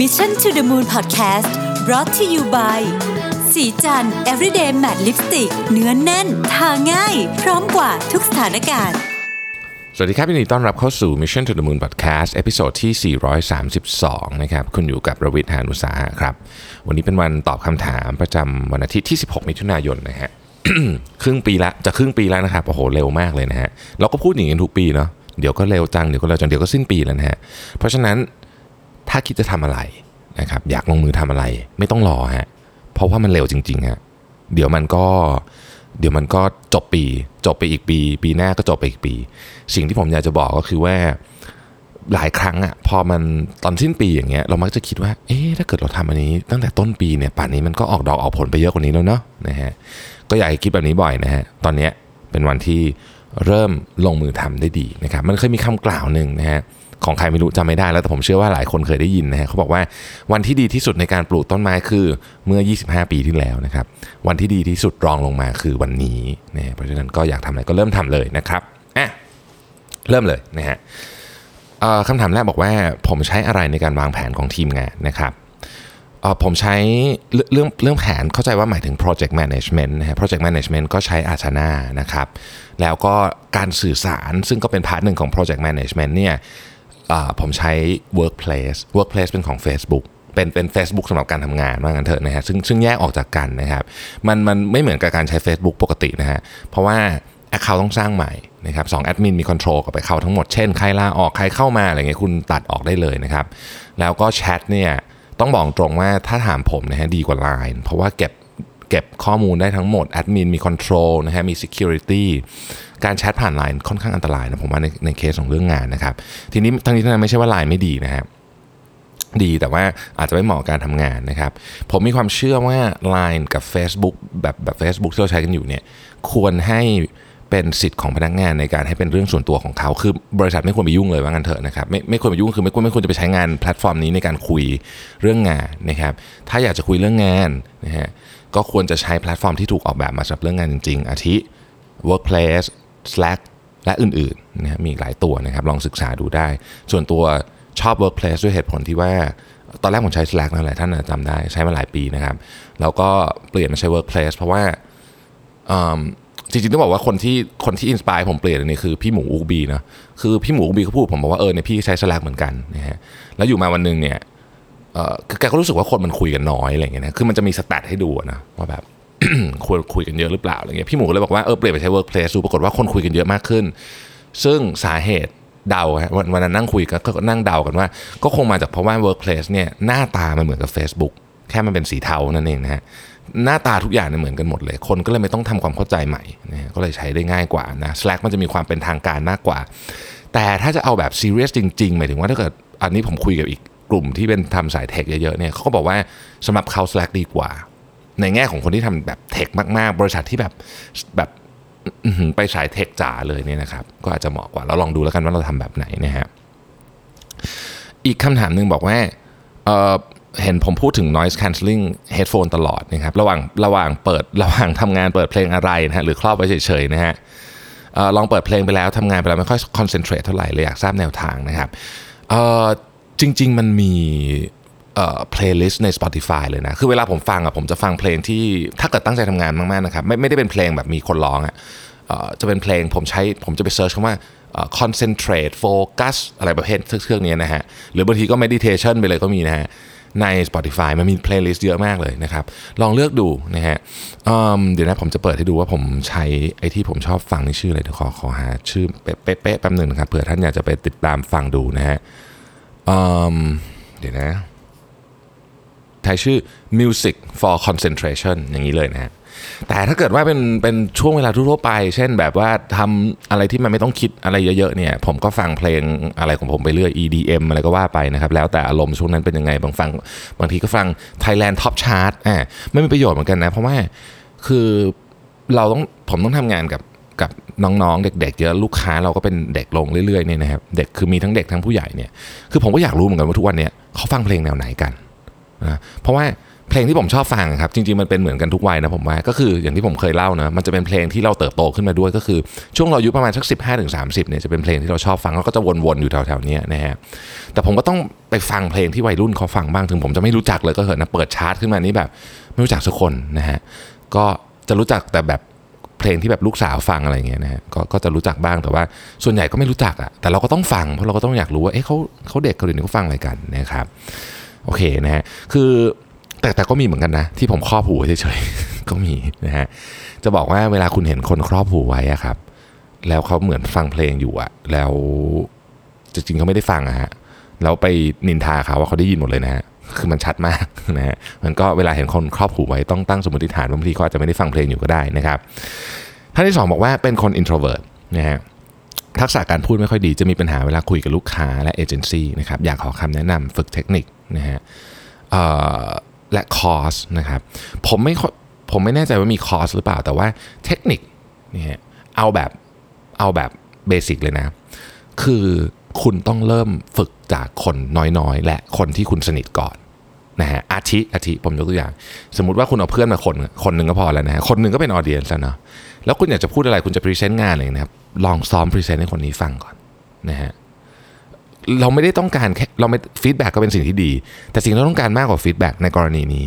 Mission to the Moon Podcast brought to you by ศรีจันทร์ everyday matte lipstick เนื้อแน่น ทาง่าย พร้อมกว่าทุกสถานการณ์ สวัสดีครับยินดีต้อนรับเข้าสู่ Mission to the Moon Podcast episode ที่ 432 นะครับ คุณอยู่กับรวิศ หาญอุตสาหะครับ วันนี้เป็นวันตอบคำถามประจำวันอาทิตย์ที่ 16 มิถุนายนนะฮะ ครึ่งปีละ จะครึ่งปีแล้วนะครับ โอ้โห เร็วมากเลยนะฮะ เราก็พูดอย่างนี้ทุกปีเนาะเดี๋ยวก็เร็วจัง เดี๋ยวก็เร็วจัง เดี๋ยวก็สิ้นปีแล้วนะฮะ เพราะฉะนั้น ถ้าคิดจะทำอะไรนะครับอยากลงมือทำอะไรไม่ต้องรอฮะเพราะว่ามันเร็วจริงๆฮะเดี๋ยวมันก็เดี๋ยวมันก็จบปี จบไปอีกปี ปีหน้าก็จบไปอีกปี สิ่งที่ผมอยากจะบอกก็คือว่าหลายครั้งอะพอมันตอนสิ้นปีอย่างเงี้ยเรามักจะคิดว่า เอ๊ะถ้าเกิดเราทำอันนี้ ตั้งแต่ต้นปีเนี่ยป่านนี้มันก็ออกดอกออกผลไปเยอะกว่านี้แล้วเนาะนะฮะก็อยากให้คิดแบบนี้บ่อยนะฮะตอนเนี้ยเป็นวันที่เริ่มลงมือทำได้ดีนะครับมันเคยมีคำกล่าวหนึ่งนะฮะ ของใครไม่รู้จำไม่ได้แล้วแต่ผมเชื่อว่าหลายคนเคยได้ยินนะฮะเขาบอกว่าวันที่ดีที่สุดในการปลูกต้นไม้คือเมื่อ 25 ปีที่แล้วนะครับ วันที่ดีที่สุดรองลงมาคือวันนี้นะเพราะฉะนั้นก็อยากทำอะไรก็เริ่มทำเลยนะครับอะเริ่มเลยนะฮะคำถามแรกบอกว่าผมใช้อะไรในการวางแผนของทีมงานนะครับผมใช้เรื่องเรื่องแผนเข้าใจว่าหมายถึง project management นะฮะ project management ก็ใช้อาชนานะครับ แล้วก็การสื่อสารซึ่งก็เป็น part หนึ่งของ project management เนี่ย ผมใช้ workplace workplace เป็นของ Facebook เป็นเป็น Facebook สำหรับการทำงานว่างั้นเถอะนะฮะซึ่งซึ่งแยกออกจากกันนะครับมันมันไม่เหมือนกับการใช้ Facebook ปกตินะฮะเพราะว่า Account ต้องสร้างใหม่นะครับสองแอดมินมี control กับไปเข้าทั้งหมดเช่นใครลาออกใครเข้ามาอะไรเงี้ยคุณตัดออกได้เลยนะครับแล้วก็แชทเนี่ยต้องบอกตรงว่าถ้าถามผมนะฮะดีกว่า Line เพราะว่าเก็บ เก็บข้อมูลได้ทั้งหมดแอดมินมี control นะฮะมี Security การแชทผ่าน Line ค่อนข้างอันตรายนะผมว่าในในเคสของเรื่องงานนะครับ ทีนี้ทั้งนี้ทั้งนั้นไม่ใช่ว่า Line ไม่ดีนะครับดีแต่ว่าอาจจะไม่เหมาะกับการทำงานนะครับ ผมมีความเชื่อว่า Line กับ Facebook แบบแบบ Facebook ที่เราใช้กันอยู่เนี่ยควรให้เป็นสิทธิ์ของพนักงานในการให้เป็นเรื่องส่วนตัวของเขา คือบริษัทไม่ควรไปยุ่งเลยว่างั้นเถอะนะครับไม่ไม่ควรไปยุ่งคือไม่ควรไม่ควรจะไปใช้งานแพลตฟอร์มนี้ในการคุยเรื่องงานนะครับถ้าอยากจะคุยเรื่องงานนะฮะ ก็ควรจะใช้แพลตฟอร์มที่ถูกออกแบบมาสำหรับเรื่องงานจริง ๆ อาทิ Workplace Slack และอื่นๆนะฮะมีอีกหลายตัวนะครับ ลองศึกษาดูได้ ส่วนตัวชอบ Workplace ด้วยเหตุผลที่ว่า ตอนแรกผมใช้ Slack นั่นแหละท่านอาจจะจำได้ใช้มาหลายปีนะครับ แล้วก็เปลี่ยนมาใช้ Workplace เพราะว่าอืมจริงๆต้องบอกว่าคนที่คนที่ inspire ผมเปลี่ยนอันนี้คือพี่หมู Ookbee นะคือพี่หมู Ookbee เขาพูดผมบอกว่าเออเนี่ยพี่ใช้ Slack เหมือนกันนะฮะแล้วอยู่มาวันหนึ่งเนี่ย คือแกก็รู้สึกว่าคนมันคุยกันน้อยอะไรอย่างเงี้ยนะคือมันจะมี stat ให้ดูนะว่าแบบควรคุยกันเยอะหรือเปล่าอะไรเงี้ยพี่หมูก็เลยบอกว่าเออเปลี่ยนไปใช้ Workplace ดูปรากฏว่าคนคุยกันเยอะมากขึ้น ซึ่งสาเหตุเดาฮะวันวันนั้นนั่งคุยกันก็นั่งเดากันว่า ก็คงมาจากเพราะว่า Workplace เนี่ยหน้าตามันเหมือนกับ Facebook แค่มันเป็นสีเทานั่นเองนะฮะหน้าตาทุกอย่างเนี่ยเหมือนกันหมดเลย คนก็เลยไม่ต้องทำความเข้าใจใหม่นะฮะก็เลยใช้ได้ง่ายกว่านะ Slack มันจะมีความเป็นทางการมากกว่า แต่ถ้าจะเอาแบบซีเรียสจริงๆหมายถึงว่าถ้าเกิดอันนี้ผมคุยกับอีก กลุ่มที่เป็นทำสายเทคเยอะๆเนี่ยเขาก็บอกว่าสำหรับเขา Slack ดีกว่า ในแง่ของคนที่ทำแบบเทคมากๆ บริษัทที่แบบแบบไปสายเทคจ๋าเลยเนี่ยนะครับก็อาจจะเหมาะกว่าเราลองดูแล้วกันว่าเราทำแบบไหนนะฮะอีกคำถามหนึ่งบอกว่าเออเห็นผมพูดถึง noise cancelling headphone ตลอดนะครับระหว่างระหว่างเปิดระหว่างทำงานเปิดเพลงอะไรนะฮะหรือครอบไว้เฉยๆนะฮะลองเปิดเพลงไปแล้วทำงานไปแล้วไม่ค่อย concentrate เท่าไหร่เลยอยากทราบแนวทางนะครับ จริง ๆ มันมีเอ่อ playlist ใน Spotify เลยนะ คือเวลาผมฟังอะผมจะฟังเพลงที่ถ้าเกิดตั้งใจทำงานมากๆนะครับไม่ไม่ได้เป็นเพลงแบบมีคนร้องอะจะเป็นเพลงผมใช้ผมจะไปเซิร์ชคำว่า concentrate focus อะไรประเภทเครื่องนี้นะฮะ หรือบางทีก็ meditation ไปเลยก็มีนะฮะ ใน Spotify มันมี playlist เยอะมากเลยนะครับ ลองเลือกดูนะฮะเดี๋ยวนะผมจะเปิดให้ดูว่าผมใช้ไอ้ที่ผมชอบฟังนี่ชื่ออะไรเดี๋ยวขอขอหาชื่อเป๊ะๆแป๊บหนึ่งนะครับเผื่อท่านอยากจะไปติดตามฟังดูนะฮะ เดี๋ยวนะไทยชื่อ Music for Concentration อย่างนี้เลยนะฮะแต่ถ้าเกิดว่าเป็นเป็นช่วงเวลาทั่วไป เช่นแบบว่าทำอะไรที่มันไม่ต้องคิดอะไรเยอะๆเนี่ย ผมก็ฟังเพลงอะไรของผมไปเรื่อย EDM อะไรก็ว่าไปนะครับ แล้วแต่อารมณ์ช่วงนั้นเป็นยังไง บางฟังบางทีก็ฟัง Thailand Top Chart อ่าไม่มีประโยชน์เหมือนกันนะ เพราะว่าคือเราต้องผมต้องทำงานกับ กับน้องๆ เด็กๆเยอะลูกค้าเราก็เป็นเด็กลงเรื่อยๆเนี่ยนะครับเด็กคือมีทั้งเด็กทั้งผู้ใหญ่เนี่ยคือผมก็อยากรู้เหมือนกันว่าทุกวันนี้เขาฟังเพลงแนวไหนกันนะเพราะว่าเพลงที่ผมชอบฟังครับจริงๆมันเป็นเหมือนกันทุกวัยนะผมว่าก็คืออย่างที่ผมเคยเล่านะมันจะเป็นเพลงที่เราเติบโตขึ้นมาด้วยก็คือช่วงเราอายุประมาณสัก 15ถึง30เนี่ยจะเป็นเพลงที่เราชอบฟังแล้วก็จะวนๆอยู่แถวๆนี้นะฮะแต่ผมก็ต้องไปฟังเพลงที่วัยรุ่นเขาฟังบ้างถึงผมจะไม่รู้จักเลยก็เถอะนะเปิดชาร์ตขึ้นมานี่แบบ ไม่รู้จักสักคนนะฮะก็จะรู้จักแต่แบบ เพลงที่แบบลูกสาวฟังอะไรเงี้ยนะฮะก็ก็จะรู้จักบ้างแต่ว่า ส่วนใหญ่ก็ไม่รู้จักอะแต่เราก็ต้องฟังเพราะเราก็ต้องอยากรู้ว่าเอ๊ะเขาเขาเด็กเขาเด็กเขาฟังอะไรกันนะครับโอเคนะฮะคือแต่แต่ก็มีเหมือนกันนะ ที่ผมครอบหูเฉยๆก็มีนะฮะจะบอกว่าเวลาคุณเห็นคนครอบหูไว้อะครับ แล้วเขาเหมือนฟังเพลงอยู่อะแล้วจริงๆเขาไม่ได้ฟังอะฮะแล้วไปนินทาเขาว่าเขาได้ยินหมดเลยนะฮะ คือมันชัดมากนะฮะมันก็เวลาเห็นคนครอบหูไว้ต้องตั้งสมมติฐานบางทีเขาอาจจะไม่ได้ฟังเพลงอยู่ก็ได้นะครับท่านที่สองบอกว่าเป็นคน introvert นะฮะทักษะการพูดไม่ค่อยดีจะมีปัญหาเวลาคุยกับลูกค้าและเอเจนซี่นะครับอยากขอคำแนะนำฝึกเทคนิคนะฮะและคอร์สนะครับผมไม่ผมไม่แน่ใจว่ามีคอร์สหรือเปล่าแต่ว่าเทคนิคเนี่ยเอาแบบเอาแบบ basic เลยนะ คือ คุณต้องเริ่มฝึกจากคนน้อยๆ และคนที่คุณสนิทก่อนนะฮะอาทิอาทิผมยกตัวอย่าง สมมติว่าคุณเอาเพื่อนมาคนคนหนึ่งก็พอแล้วนะฮะคนหนึ่งก็เป็น audience แล้วเนาะแล้วคุณอยากจะพูดอะไรคุณจะ present งานอะไรนะครับลองซ้อม present ให้คนนี้ฟังก่อนนะฮะเราไม่ได้ต้องการแค่เราไม่ feedback ก็เป็นสิ่งที่ดี แต่สิ่งที่เราต้องการมากกว่า feedback ในกรณีนี้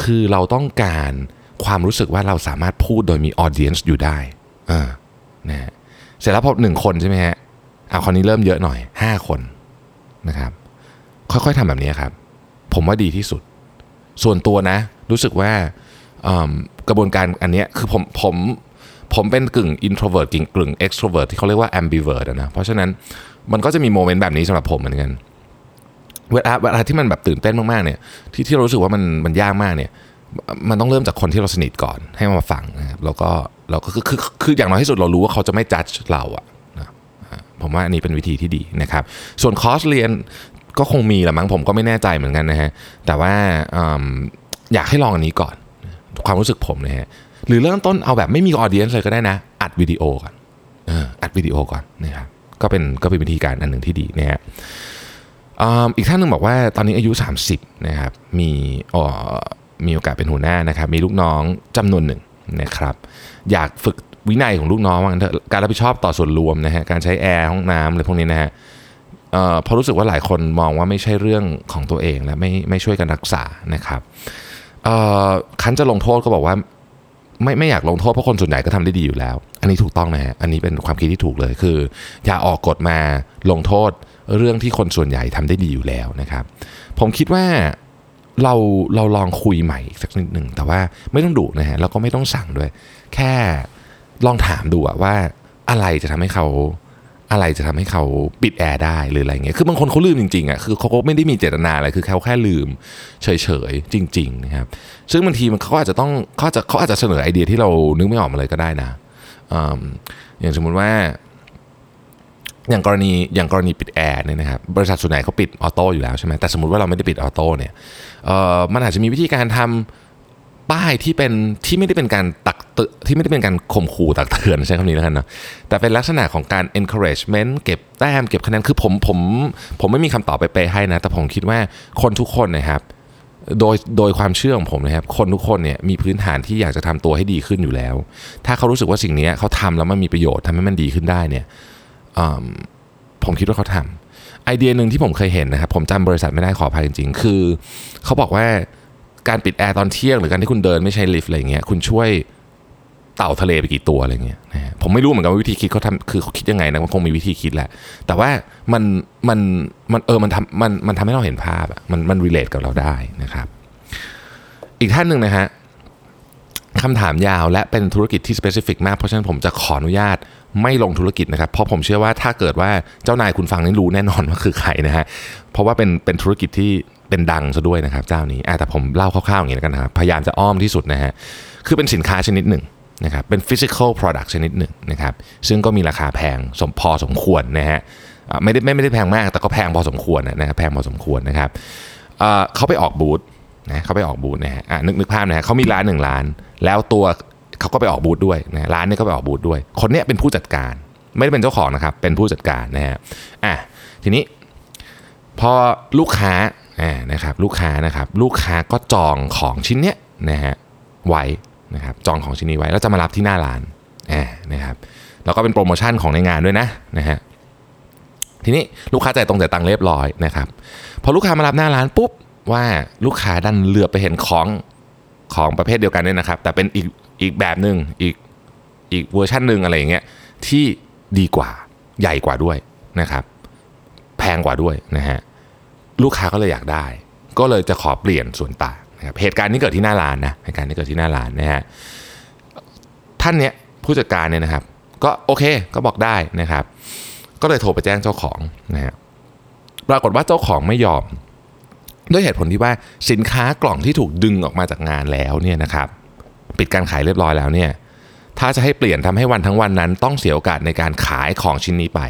คือเราต้องการความรู้สึกว่าเราสามารถพูดโดยมี audience อยู่ได้เออนะฮะเสร็จแล้วพอหนึ่งคนใช่ไหมฮะ เอาคนนี้เริ่มเยอะหน่อย 5 คนนะครับ ค่อยๆทำแบบนี้ครับ ผมว่าดีที่สุด ส่วนตัวนะ รู้สึกว่ากระบวนการอันนี้คือผมผมผมเป็นกึ่ง introvert กึ่งกึ่ง extrovert ที่เขาเรียกว่า ambivert นะเพราะฉะนั้นมันก็จะมีโมเมนต์แบบนี้สำหรับผมเหมือนกันเวลาเวลาที่มันแบบตื่นเต้นมากๆเนี่ยที่ที่เรารู้สึกว่ามันมันยากมากเนี่ยมันต้องเริ่มจากคนที่เราสนิทก่อนให้มาฟังนะครับแล้วก็เราก็คือคือคืออย่างน้อยที่สุดเรารู้ว่าเขาจะไม่จัดเราอะ ผมว่าอันนี้เป็นวิธีที่ดีนะครับ ส่วนคอร์สเรียนก็คงมีแหละมั้งผมก็ไม่แน่ใจเหมือนกันนะฮะ แต่ว่าออยากให้ลองอันนี้ก่อน ความรู้สึกผมนะฮะ หรือเริ่มต้นเอาแบบไม่มีออเดียนเลยก็ได้นะ อัดวิดีโอก่อนอัดวิดีโอก่อนนะครับ ก็เป็นก็เป็นวิธีการอันหนึ่งที่ดีนะฮะอีกท่านหนึ่งบอกว่าตอนนี้อายุ 30นะครับ มีอ่อมีโอกาสเป็นหัวหน้านะครับ มีลูกน้องจำนวนหนึ่งนะครับ อยากฝึก วินัยของลูกน้องว่างั้นเถอะการรับผิดชอบต่อส่วนรวมนะฮะการใช้แอร์ห้องน้ำอะไรพวกนี้นะฮะเอ่อเพราะรู้สึกว่าหลายคนมองว่าไม่ใช่เรื่องของตัวเองและไม่ไม่ช่วยกันรักษานะครับคันจะลงโทษก็บอกว่าไม่ไม่อยากลงโทษเพราะคนส่วนใหญ่ก็ทำได้ดีอยู่แล้ว อันนี้ถูกต้องนะฮะอันนี้เป็นความคิดที่ถูกเลยคือ อย่าออกกฎมาลงโทษเรื่องที่คนส่วนใหญ่ทำได้ดีอยู่แล้วนะครับ ผมคิดว่าเราเราลองคุยใหม่อีกสักนิดหนึ่งแต่ว่าไม่ต้องดุนะฮะแล้วก็ไม่ต้องสั่งด้วย แค่ ลองถามดูว่าอะไรจะทำให้เขาอะไรจะทำให้เขาปิดแอร์ได้หรืออะไรเงี้ย คือบางคนเขาลืมจริงๆอะ คือเขาก็ไม่ได้มีเจตนาอะไร คือเขาแค่ลืมเฉยๆ จริงๆนะครับ ซึ่งบางทีมันเขาอาจจะต้องเขาอาจจะเขาอาจจะเสนอไอเดียที่เรานึกไม่ออกมาเลยก็ได้นะอย่างสมมุติว่า อย่างกรณีอย่างกรณีปิดแอร์เนี่ยนะครับ บริษัทส่วนใหญ่เขาปิด auto อยู่แล้วใช่ไหมแต่สมมติว่าเราไม่ได้ปิด auto เนี่ยมันอาจจะมีวิธีการทำ ป้ายที่เป็นที่ไม่ได้เป็นการตักเตือนที่ไม่ได้เป็นการข่มขู่ตักเตือนใช้คำนี้แล้วกันเนาะแต่เป็นลักษณะของการ encouragement เก็บแต้มเก็บคะแนนคือผมผมผมไม่มีคำตอบไปเปย์ให้นะ แต่ผมคิดว่าคนทุกคนนะครับโดยโดยความเชื่อของผมนะครับ คนทุกคนเนี่ยมีพื้นฐานที่อยากจะทำตัวให้ดีขึ้นอยู่แล้ว ถ้าเขารู้สึกว่าสิ่งนี้เขาทำแล้วมันมีประโยชน์ทำให้มันดีขึ้นได้เนี่ยผมคิดว่าเขาทำไอเดียหนึ่งที่ผมเคยเห็นนะครับผมจำบริษัทไม่ได้ขออภัยจริง ๆ คือเขาบอกว่า การปิดแอร์ตอนเที่ยงหรือการที่คุณเดินไม่ใช้ลิฟต์อะไรเงี้ยคุณช่วยเต่าทะเลไปกี่ตัวอะไรเงี้ยนะฮะผมไม่รู้เหมือนกันว่าวิธีคิดเขาทำคือเขาคิดยังไงนะมันคงมีวิธีคิดแหละ แต่ว่ามันมันมันเออมันทำมันมันทำให้เราเห็นภาพอะมันมัน relate กับเราได้นะครับ อีกท่านหนึ่งนะฮะคำถามยาวและเป็นธุรกิจที่ specific มาก เพราะฉะนั้นผมจะขออนุญาตไม่ลงธุรกิจนะครับ เพราะผมเชื่อว่าถ้าเกิดว่าเจ้านายคุณฟังนี่รู้แน่นอนว่าคือใครนะฮะเพราะว่าเป็นเป็นธุรกิจที่ เป็นดังซะด้วยนะครับเจ้านี้แต่ผมเล่าคร่าวๆอย่างนี้แล้วกันนะครับพยายามจะอ้อมที่สุดนะฮะคือเป็นสินค้าชนิดหนึ่งนะครับเป็น physical product ชนิดหนึ่งนะครับซึ่งก็มีราคาแพงสมพอสมควรนะฮะไม่ได้ไม่ได้แพงมากแต่ก็แพงพอสมควรนะครับแพงพอสมควรนะครับเขาไปออกบูธนะเขาไปออกบูธนะฮะอะนึกนึกภาพนะฮะเขามีร้านหนึ่งร้าน แล้วตัวเขาก็ไปออกบูธด้วยนะร้านนี้ก็ไปออกบูธด้วย คนเนี้ยเป็นผู้จัดการ ไม่ได้เป็นเจ้าของนะครับเป็นผู้จัดการนะฮะอะทีนี้พอลูกค้า อ่านะครับลูกค้านะครับลูกค้าก็จองของชิ้นเนี้ยนะฮะไว้นะครับจองของชิ้นนี้ไว้แล้วจะมารับที่หน้าร้านอ่านะครับแล้วก็เป็นโปรโมชั่นของในงานด้วยนะนะฮะทีนี้ลูกค้าจ่ายตรงจ่ายตังค์เรียบร้อยนะครับพอลูกค้ามารับหน้าร้านปุ๊บว่าลูกค้าดันเหลือไปเห็นของของประเภทเดียวกันเนี่ยนะครับ แต่เป็นอีกอีกแบบหนึ่งอีกอีกเวอร์ชันหนึ่งอะไรอย่างเงี้ยที่ดีกว่าใหญ่กว่าด้วยนะครับ แพงกว่าด้วยนะฮะ ลูกค้าก็เลยอยากได้ ก็เลยจะขอเปลี่ยนส่วนต่างนะครับเหตุการณ์นี้เกิดที่หน้าร้านนะเหตุการณ์นี้เกิดที่หน้าร้านนะฮะท่านเนี้ยผู้จัดการเนี่ยนะครับ ก็โอเคก็บอกได้นะครับ ก็เลยโทรไปแจ้งเจ้าของนะฮะปรากฏว่าเจ้าของไม่ยอม ด้วยเหตุผลที่ว่าสินค้ากล่องที่ถูกดึงออกมาจากงานแล้วเนี่ยนะครับปิดการขายเรียบร้อยแล้วเนี่ยถ้าจะให้เปลี่ยนทำให้วันทั้งวันนั้น ต้องเสียโอกาสในการขายของชิ้นนี้ไป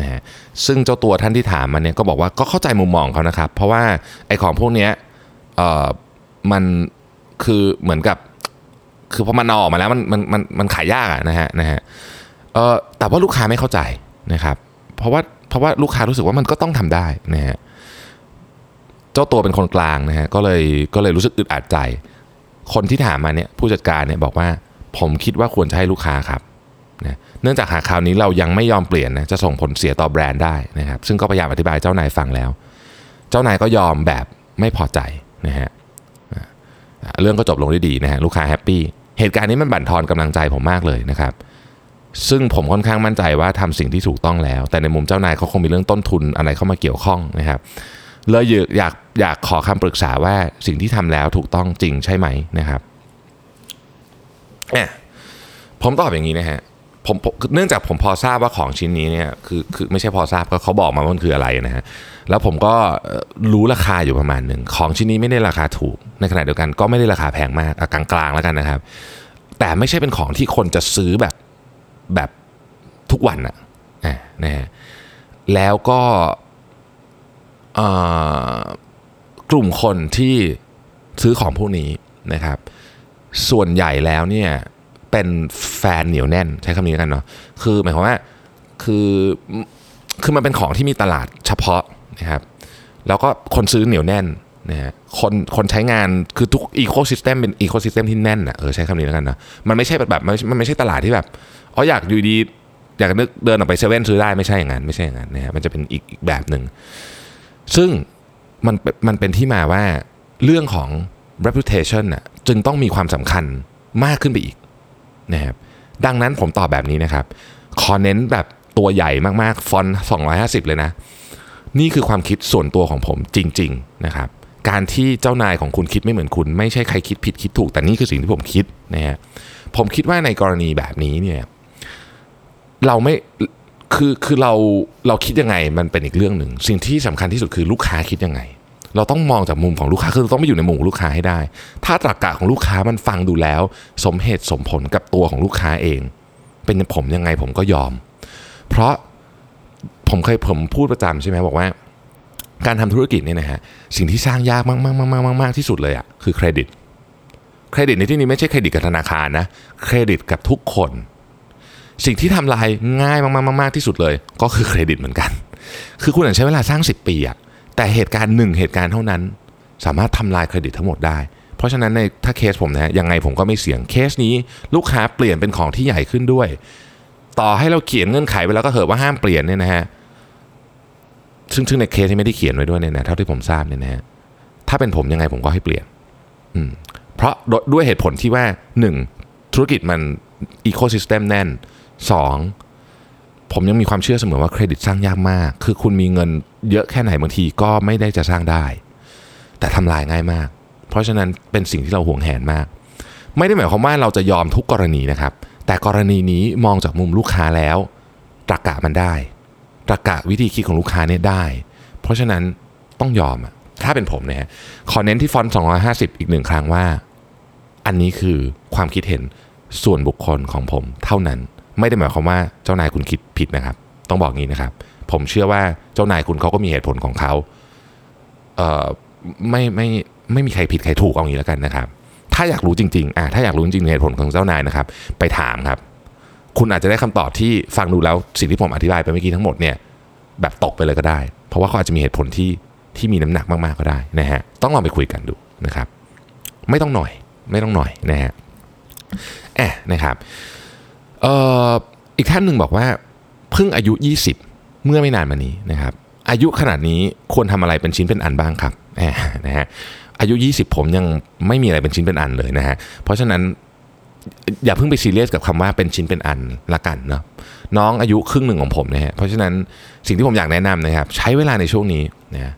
นะฮะซึ่งเจ้าตัวท่านที่ถามมาเนี่ยก็บอกว่าก็เข้าใจมุมมองเขานะครับ เพราะว่าไอ้ของพวกเนี้ยเอ่อมันคือเหมือนกับ คือพอมันอออกมาแล้วมันมันมันมันขายยากอะนะฮะนะฮะเออแต่ว่าลูกค้าไม่เข้าใจนะครับเพราะว่าเพราะว่าลูกค้ารู้สึกว่ามันก็ต้องทำได้นะฮะเจ้าตัวเป็นคนกลางนะฮะก็เลยก็เลยรู้สึกอึดอัดใจ คนที่ถามมาเนี่ยผู้จัดการเนี่ยบอกว่าผมคิดว่าควรจะให้ลูกค้าครับ นะเนื่องจากหากคราวนี้เรายังไม่ยอมเปลี่ยนนะจะส่งผลเสียต่อแบรนด์ได้นะครับ ซึ่งก็พยายามอธิบายเจ้านายฟังแล้ว เจ้านายก็ยอมแบบไม่พอใจนะฮะเรื่องก็จบลงด้วยดีนะฮะลูกค้า happy เหตุการณ์นี้มันบั่นทอนกำลังใจผมมากเลยนะครับ ซึ่งผมค่อนข้างมั่นใจว่าทำสิ่งที่ถูกต้องแล้ว แต่ในมุมเจ้านายเขาคงมีเรื่องต้นทุนอะไรเข้ามาเกี่ยวข้องนะครับเลยอยากอยากขอคำปรึกษาว่าสิ่งที่ทำแล้วถูกต้องจริงใช่ไหมนะครับผมตอบอย่างนี้นะฮะ ผมเนื่องจากผมพอทราบว่าของชิ้นนี้เนี่ยคือคือไม่ใช่พอทราบก็เขาบอกมาว่ามันคืออะไรนะฮะแล้วผมก็รู้ราคาอยู่ประมาณหนึ่งของชิ้นนี้ไม่ได้ราคาถูก ในขณะเดียวกันก็ไม่ได้ราคาแพงมากกลางๆแล้วกันนะครับ แต่ไม่ใช่เป็นของที่คนจะซื้อแบบแบบทุกวันอะอะนะฮะแล้วก็กลุ่มคนที่ซื้อของพวกนี้นะครับ ส่วนใหญ่แล้วเนี่ย เป็นแฟนเหนียวแน่นใช้คำนี้แล้วกันเนาะคือหมายความว่าคือคือมันเป็นของที่มีตลาดเฉพาะนะครับแล้วก็คนซื้อเหนียวแน่นนะฮะคนคนใช้งานคือทุก ecosystem เป็น ecosystem ที่แน่นอะเออใช้คำนี้แล้วกันเนาะมันไม่ใช่แบบแบบมันมันไม่ใช่ตลาดที่แบบอ๋ออยากอยู่ดีอยากนึกเดินออกไปเซเว่นซื้อได้ไม่ใช่อย่างนั้นไม่ใช่อย่างนั้นนะฮะมันจะเป็นอีกอีกแบบหนึ่งซึ่งมันเป็นมันเป็นที่มาว่าเรื่องของ reputation น่ะจึงต้องมีความสำคัญมากขึ้นไปอีก นะครับดังนั้นผมตอบแบบนี้นะครับขอเน้นแบบตัวใหญ่มากๆ ฟอนต์250 เลยนะ นี่คือความคิดส่วนตัวของผมจริง ๆนะครับ การที่เจ้านายของคุณคิดไม่เหมือนคุณ ไม่ใช่ใครคิดผิดคิดถูก แต่นี่คือสิ่งที่ผมคิดนะฮะผมคิดว่าในกรณีแบบนี้เนี่ยเราไม่คือคือเราเราคิดยังไงมันเป็นอีกเรื่องหนึ่ง สิ่งที่สำคัญที่สุดคือลูกค้าคิดยังไง เราต้องมองจากมุมของลูกค้าคือเราต้องไปอยู่ในมุมของลูกค้าให้ได้ ถ้าตรรกะของลูกค้ามันฟังดูแล้ว สมเหตุสมผลกับตัวของลูกค้าเอง เป็นผมยังไงผมก็ยอม เพราะผมเคยผมพูดประจำใช่ไหมบอกว่า การทำธุรกิจเนี่ยนะฮะสิ่งที่สร้างยากมากๆๆๆๆๆที่สุดเลยอะคือเครดิต เครดิตในที่นี้ไม่ใช่เครดิตกับธนาคารนะเครดิตกับทุกคน สิ่งที่ทำลายง่ายมากๆๆที่สุดเลย ก็คือเครดิตเหมือนกัน คือคุณอาจใช้เวลาสร้าง 10 ปีอะ แต่เหตุการณ์หนึ่งเหตุการณ์เท่านั้น สามารถทำลายเครดิตทั้งหมดได้ เพราะฉะนั้นในถ้าเคสผมนะยังไงผมก็ไม่เสี่ยงเคสนี้ ลูกค้าเปลี่ยนเป็นของที่ใหญ่ขึ้นด้วย ต่อให้เราเขียนเงื่อนไขไว้แล้วก็เหอะว่าห้ามเปลี่ยนเนี่ยนะฮะซึ่งซึ่งในเคสที่ไม่ได้เขียนไว้ด้วยเนี่ยนะเท่าที่ผมทราบเนี่ยนะฮะถ้าเป็นผมยังไงผมก็ให้เปลี่ยนอืมเพราะด้วยเหตุผลที่ว่าหนึ่งธุรกิจมัน ecosystem แน่นสอง ผมยังมีความเชื่อเสมอว่าเครดิตสร้างยากมาก คือคุณมีเงินเยอะแค่ไหนบางทีก็ไม่ได้จะสร้างได้ แต่ทำลายง่ายมาก เพราะฉะนั้นเป็นสิ่งที่เราหวงแหนมาก ไม่ได้หมายความว่าเราจะยอมทุกกรณีนะครับ แต่กรณีนี้มองจากมุมลูกค้าแล้วตรกกะมันได้ตรกกะวิธีคิดของลูกค้าเนี่ยได้ เพราะฉะนั้นต้องยอมถ้าเป็นผมเนี่ยขอเน้นที่ฟอนต์250 อีกหนึ่งครั้งว่า อันนี้คือความคิดเห็นส่วนบุคคลของผมเท่านั้น ไม่ได้หมายความว่าเจ้านายคุณคิดผิดนะครับ ต้องบอกงี้นะครับ ผมเชื่อว่าเจ้านายคุณเขาก็มีเหตุผลของเขาเอ่อไม่ไม่ไม่มีใครผิดใครถูกเอางี้แล้วกันนะครับ ถ้าอยากรู้จริงๆอะถ้าอยากรู้จริงๆเหตุผลของเจ้านายนะครับ ไปถามครับ คุณอาจจะได้คำตอบที่ฟังดูแล้วสิ่งที่ผมอธิบายไปเมื่อกี้ทั้งหมดเนี่ยแบบตกไปเลยก็ได้ เพราะว่าเขาอาจจะมีเหตุผลที่ที่มีน้ำหนักมาก ๆ ก็ได้นะฮะ ต้องลองไปคุยกันดูนะครับ ไม่ต้องหน่อย ไม่ต้องหน่อยนะฮะแอะนะครับ เอ่ออีกท่านหนึ่งบอกว่าเพิ่งอายุ 20 เมื่อไม่นานมานี้นะครับ อายุขนาดนี้ควรทำอะไรเป็นชิ้นเป็นอันบ้างครับนะฮะอายุ 20 ผมยังไม่มีอะไรเป็นชิ้นเป็นอันเลยนะฮะเพราะฉะนั้นอย่าเพิ่งไปซีเรียสกับคำว่าเป็นชิ้นเป็นอันละกันเนาะน้องอายุครึ่งหนึ่งของผมนะฮะเพราะฉะนั้นสิ่งที่ผมอยากแนะนำนะครับ ใช้เวลาในช่วงนี้นะ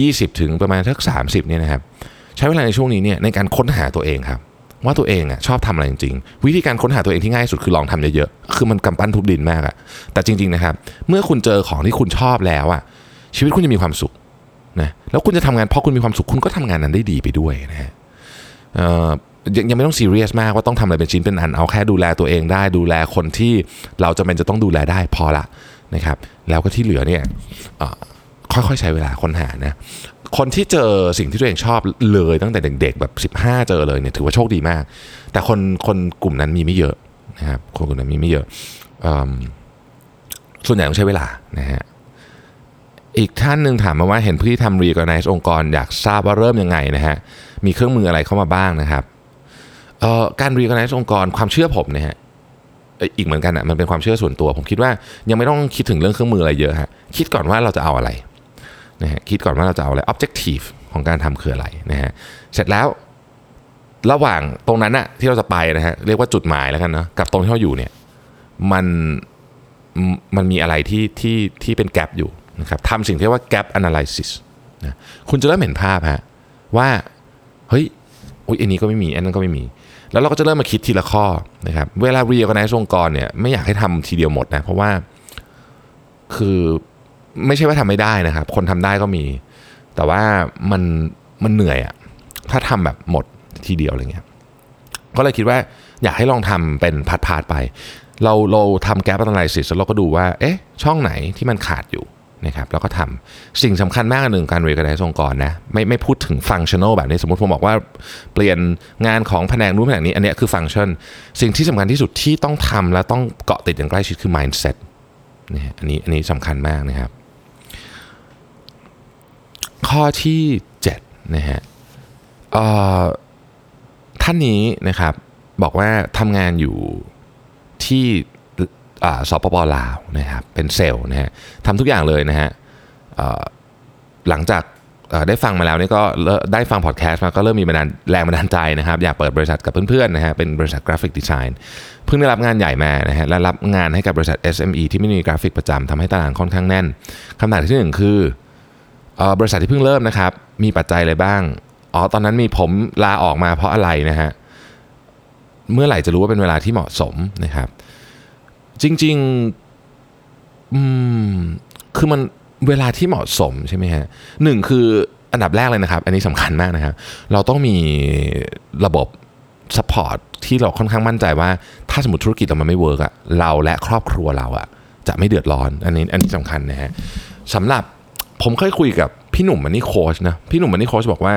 ยี่สิบถึงประมาณสักสามสิบเนี่ยนะครับ ใช้เวลาในช่วงนี้เนี่ยในการค้นหาตัวเองครับ ว่าตัวเองอะชอบทำอะไรจริงๆ วิธีการค้นหาตัวเองที่ง่ายสุดคือลองทำเยอะๆ คือมันกำปั้นทุบดินมากอะแต่จริงๆนะครับ เมื่อคุณเจอของที่คุณชอบแล้วอะ ชีวิตคุณจะมีความสุขนะ แล้วคุณจะทำงานเพราะคุณมีความสุขคุณก็ทำงานนั้นได้ดีไปด้วยนะฮะยังยังไม่ต้องซีเรียสมากว่าต้องทำอะไรเป็นชิ้นเป็นอัน เอาแค่ดูแลตัวเองได้ดูแลคนที่เราจำเป็นจะต้องดูแลได้พอละนะครับ แล้วก็ที่เหลือเนี่ยค่อยๆใช้เวลาค้นหานะ คนที่เจอสิ่งที่ตัวเองชอบเลยตั้งแต่เด็กๆแบบ 15 เจอเลยเนี่ยถือว่าโชคดีมาก แต่คนคนกลุ่มนั้นมีไม่เยอะนะครับคนกลุ่มนั้นมีไม่เยอะอส่วนใหญ่ต้องใช้เวลานะฮะอีกท่านหนึ่งถามมาว่าเห็นพี่ทำ reorganize องค์กรอยากทราบว่าเริ่มยังไงนะฮะมีเครื่องมืออะไรเข้ามาบ้างนะครับการ reorganize องค์กรความเชื่อผมเนี่ยฮะอีกเหมือนกันอะมันเป็นความเชื่อส่วนตัว ผมคิดว่ายังไม่ต้องคิดถึงเรื่องเครื่องมืออะไรเยอะฮะคิดก่อนว่าเราจะเอาอะไร นะฮะคิดก่อนว่าเราจะเอาอะไร objective ของการทำคืออะไรนะฮะเสร็จแล้วระหว่างตรงนั้นอะที่เราจะไปนะฮะเรียกว่าจุดหมายแล้วกันเนาะกับตรงที่เราอยู่เนี่ยมันมันมีอะไรที่ที่ที่เป็นแกลบอยู่นะครับทำสิ่งที่เรียกว่า gap analysis นะคุณจะเริ่มเห็นภาพฮะว่าเฮ้ยอุ๊ยอันนี้ก็ไม่มีอันนั้นก็ไม่มี แล้วเราก็จะเริ่มมาคิดทีละข้อนะครับเวลา reorganize องค์กรเนี่ยไม่อยากให้ทำทีเดียวหมดนะเพราะว่าคือ ไม่ใช่ว่าทำไม่ได้นะครับ คนทำได้ก็มี แต่ว่ามันมันเหนื่อยอะถ้าทำแบบหมดทีเดียวอะไรเงี้ยก็เลยคิดว่าอยากให้ลองทำเป็นพาร์ทๆไป เราเราทำแก p analysis แล้วเราก็ดูว่าเอ๊ะช่องไหนที่มันขาดอยู่นะครับแล้วก็ทำสิ่งสำคัญมากอันหนึ่งการ reorganize องค์กรนะไม่ไม่พูดถึง functional แบบนี้ สมมติผมบอกว่าเปลี่ยนงานของแผนกนู้นแผนกนี้ อันเนี้ยคือ function สิ่งที่สำคัญที่สุดที่ต้องทำและต้องเกาะติดอย่างใกล้ชิดคือ mindset นะฮะอันนี้อันนี้สำคัญมากนะครับ ข้อที่7นะฮะท่านนี้นะครับบอกว่าทำงานอยู่ที่อ่าสปปลาวนะครับเป็นเซลล์นะฮะทำทุกอย่างเลยนะฮะหลังจากได้ฟังมาแล้วนี่ก็ได้ฟังพอดแคสต์มาก็เริ่มมีบันดาลแรงบันดาลใจนะครับ อยากเปิดบริษัทกับเพื่อนๆนะฮะเป็นบริษัท graphic design เพิ่งได้รับงานใหญ่มานะฮะและรับงานให้กับบริษัท SME ที่ไม่มีกราฟิกประจำทำให้ตลาดค่อนข้างแน่นคำถามที่หนึ่งคือ บริษัทที่เพิ่งเริ่มนะครับ มีปัจจัยอะไรบ้าง อ๋อ ตอนนั้นมีผมลาออกมาเพราะอะไรนะฮะ เมื่อไหร่จะรู้ว่าเป็นเวลาที่เหมาะสมนะครับ จริงๆ อืม คือมันเวลาที่เหมาะสมใช่ไหมฮะหนึ่งคืออันดับแรกเลยนะครับ อันนี้สำคัญมากนะครับ เราต้องมีระบบ support ที่เราค่อนข้างมั่นใจว่า ถ้าสมมติธุรกิจเรามันไม่ work อะเราและครอบครัวเราอะจะไม่เดือดร้อน อันนี้อันนี้สำคัญนะฮะสำหรับ ผมเคยคุยกับพี่หนุ่ม Money Coach นะพี่หนุ่ม Money Coach บอกว่า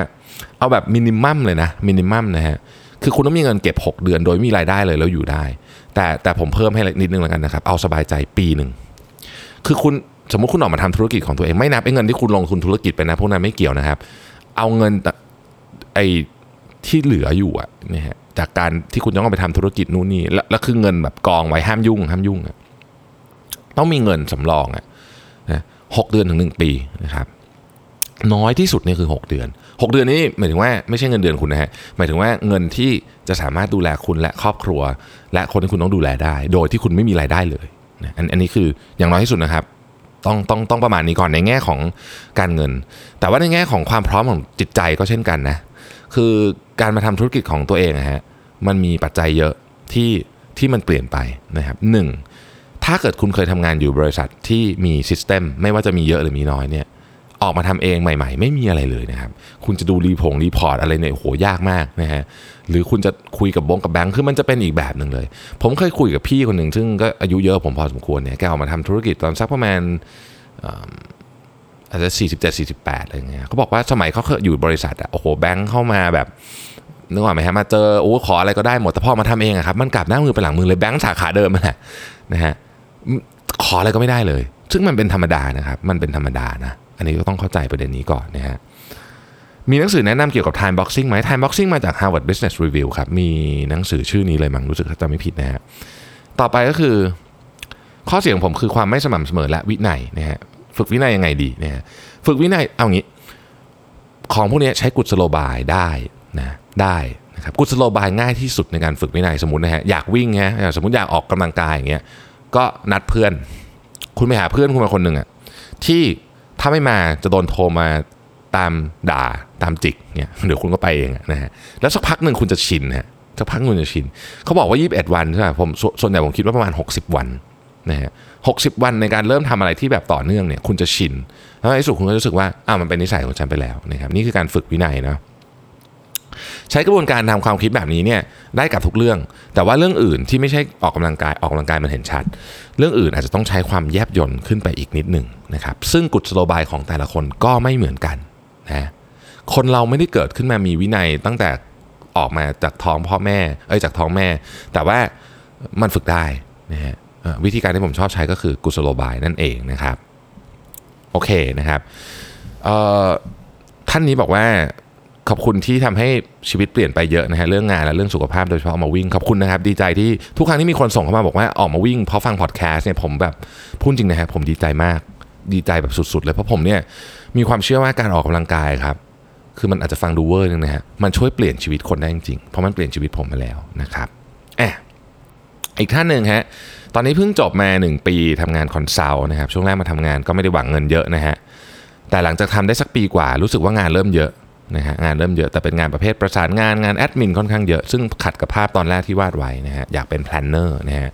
เอาแบบ minimum เลยนะ minimum นะฮะคือคุณต้องมีเงินเก็บ 6 เดือน โดยไม่มีรายได้เลยแล้วอยู่ได้ แต่แต่ผมเพิ่มให้นิดนึงแล้วกันนะครับเอาสบายใจปีหนึ่งคือคุณสมมติคุณออกมาทำธุรกิจของตัวเองไม่นับไอ้เงินที่คุณลงทุนธุรกิจไปนะพวกนั้นไม่เกี่ยวนะครับ เอาเงินไอ้ที่เหลืออยู่อะนี่ฮะจากการที่คุณต้องไปทำธุรกิจนู่นนี่แล้วแล้วคือเงินแบบกองไว้ห้ามยุ่งห้ามยุ่งอะต้องมีเงินสำรองอะ นะหกเดือนถึงหนึ่งปีนะครับน้อยที่สุดเนี่ยคือ 6 เดือน 6 เดือนนี้หมายถึงว่าไม่ใช่เงินเดือนคุณนะฮะหมายถึงว่าเงินที่จะสามารถดูแลคุณและครอบครัว และคนที่คุณต้องดูแลได้ โดยที่คุณไม่มีรายได้เลยอันอันนี้คืออย่างน้อยที่สุดนะครับต้องต้องต้องประมาณนี้ก่อนในแง่ของการเงิน แต่ว่าในแง่ของความพร้อมของจิตใจก็เช่นกันนะคือการมาทำธุรกิจของตัวเองนะฮะมันมีปัจจัยเยอะที่ที่มันเปลี่ยนไปนะครับหนึ่ง ถ้าเกิดคุณเคยทำงานอยู่บริษัทที่มีซิสเต็มไม่ว่าจะมีเยอะหรือมีน้อยเนี่ยออกมาทำเองใหม่ ๆ ไม่มีอะไรเลยนะครับ คุณจะดูรีพง report อะไรเนี่ยโหยากมากนะฮะหรือคุณจะคุยกับบงกับแบงค์คือมันจะเป็นอีกแบบหนึ่งเลย ผมเคยคุยกับพี่คนหนึ่งซึ่งก็อายุเยอะผมพอสมควรเนี่ยแกออกมาทำธุรกิจตอนสักประมาณอาจจะ47 48อะไรเงี้ยเขาบอกว่าสมัยเขาเคยอยู่บริษัทอะโอ้โหแบงค์เข้ามาแบบนึกออกไหมฮะมาเจอโอ้ขออะไรก็ได้หมดแต่พอมาทำเองอะครับมันกลับหน้ามือไปหลังมือเลยแบงค์สาขาเดิมนั่นแหละนะฮะ ขออะไรก็ไม่ได้เลย ซึ่งมันเป็นธรรมดานะครับ มันเป็นธรรมดานะ อันนี้ก็ต้องเข้าใจประเด็นนี้ก่อนนะฮะ มีหนังสือแนะนำเกี่ยวกับ time boxing ไหม time boxing มาจาก Harvard Business Review ครับ มีหนังสือชื่อนี้เลยมั้งรู้สึกจำไม่ผิดนะฮะ ต่อไปก็คือ ข้อเสียงผมคือความไม่สม่ำเสมอและวินัยนะฮะ ฝึกวินัยยังไงดีนะฮะ ฝึกวินัยเอางี้ ของพวกนี้ใช้กุศโลบายได้นะได้นะครับกุศโลบายง่ายที่สุดในการฝึกวินัยสมมตินะฮะอยากวิ่งฮะสมมติอยากออกกำลังกายอย่างเงี้ย ก็นัดเพื่อน คุณไปหาเพื่อนคุณมาคนหนึ่งอะที่ถ้าไม่มาจะโดนโทรมาตามด่าตามจิกเนี่ยเดี๋ยวคุณก็ไปเองนะฮะแล้วสักพักหนึ่งคุณจะชินฮะสักพักคุณจะชินเขาบอกว่า 21 วันใช่ไหมผมส่วนใหญ่ผมคิดว่าประมาณ 60 วันนะฮะหกวันในการเริ่มทำอะไรที่แบบต่อเนื่องเนี่ยคุณจะชินแล้วในที่สุดคุณก็รู้สึกว่าอ้าวมันเป็นนิสัยของฉันไปแล้วนะครับนี่คือการฝึกวินัยเนาะ ใช้กระบวนการทำความคิดแบบนี้เนี่ยได้กับทุกเรื่อง แต่ว่าเรื่องอื่นที่ไม่ใช่ออกกำลังกายออกกำลังกายมันเห็นชัด เรื่องอื่นอาจจะต้องใช้ความแยบยลขึ้นไปอีกนิดหนึ่งนะครับซึ่งกุศโลบายของแต่ละคนก็ไม่เหมือนกันนะคนเราไม่ได้เกิดขึ้นมามีวินัยตั้งแต่ออกมาจากท้องพ่อแม่เอ้ยจากท้องแม่ แต่ว่ามันฝึกได้นะฮะวิธีการที่ผมชอบใช้ก็คือกุศโลบายนั่นเองนะครับโอเคนะครับท่านนี้บอกว่า ขอบคุณที่ทำให้ชีวิตเปลี่ยนไปเยอะนะฮะเรื่องงานและเรื่องสุขภาพโดยเฉพาะออกมาวิ่งขอบคุณนะครับ ดีใจที่ทุกครั้งที่มีคนส่งเข้ามาบอกว่าออกมาวิ่งเพราะฟังพอดแคสต์เนี่ยผมแบบพูดจริงนะฮะผมดีใจมาก ดีใจแบบสุดๆเลยเพราะผมเนี่ยมีความเชื่อว่าการออกกำลังกายครับคือมันอาจจะฟังดูเวอร์นึงนะฮะมันช่วยเปลี่ยนชีวิตคนได้จริงๆเพราะมันเปลี่ยนชีวิตผมมาแล้วนะครับแอะอีกท่านหนึ่งฮะตอนนี้เพิ่งจบมา 1 ปีทำงาน consult นะครับช่วงแรกมาทำงานก็ไม่ได้หวังเงินเยอะนะฮะแต่หลังจากทำได้สักปีกว่ารู้สึกว่างานเริ่มเยอะ นะฮะงานเริ่มเยอะแต่เป็นงานประเภทประสานงานงานแอดมินค่อนข้างเยอะ ซึ่งขัดกับภาพตอนแรกที่วาดไว้นะฮะอยากเป็น planner นะฮะ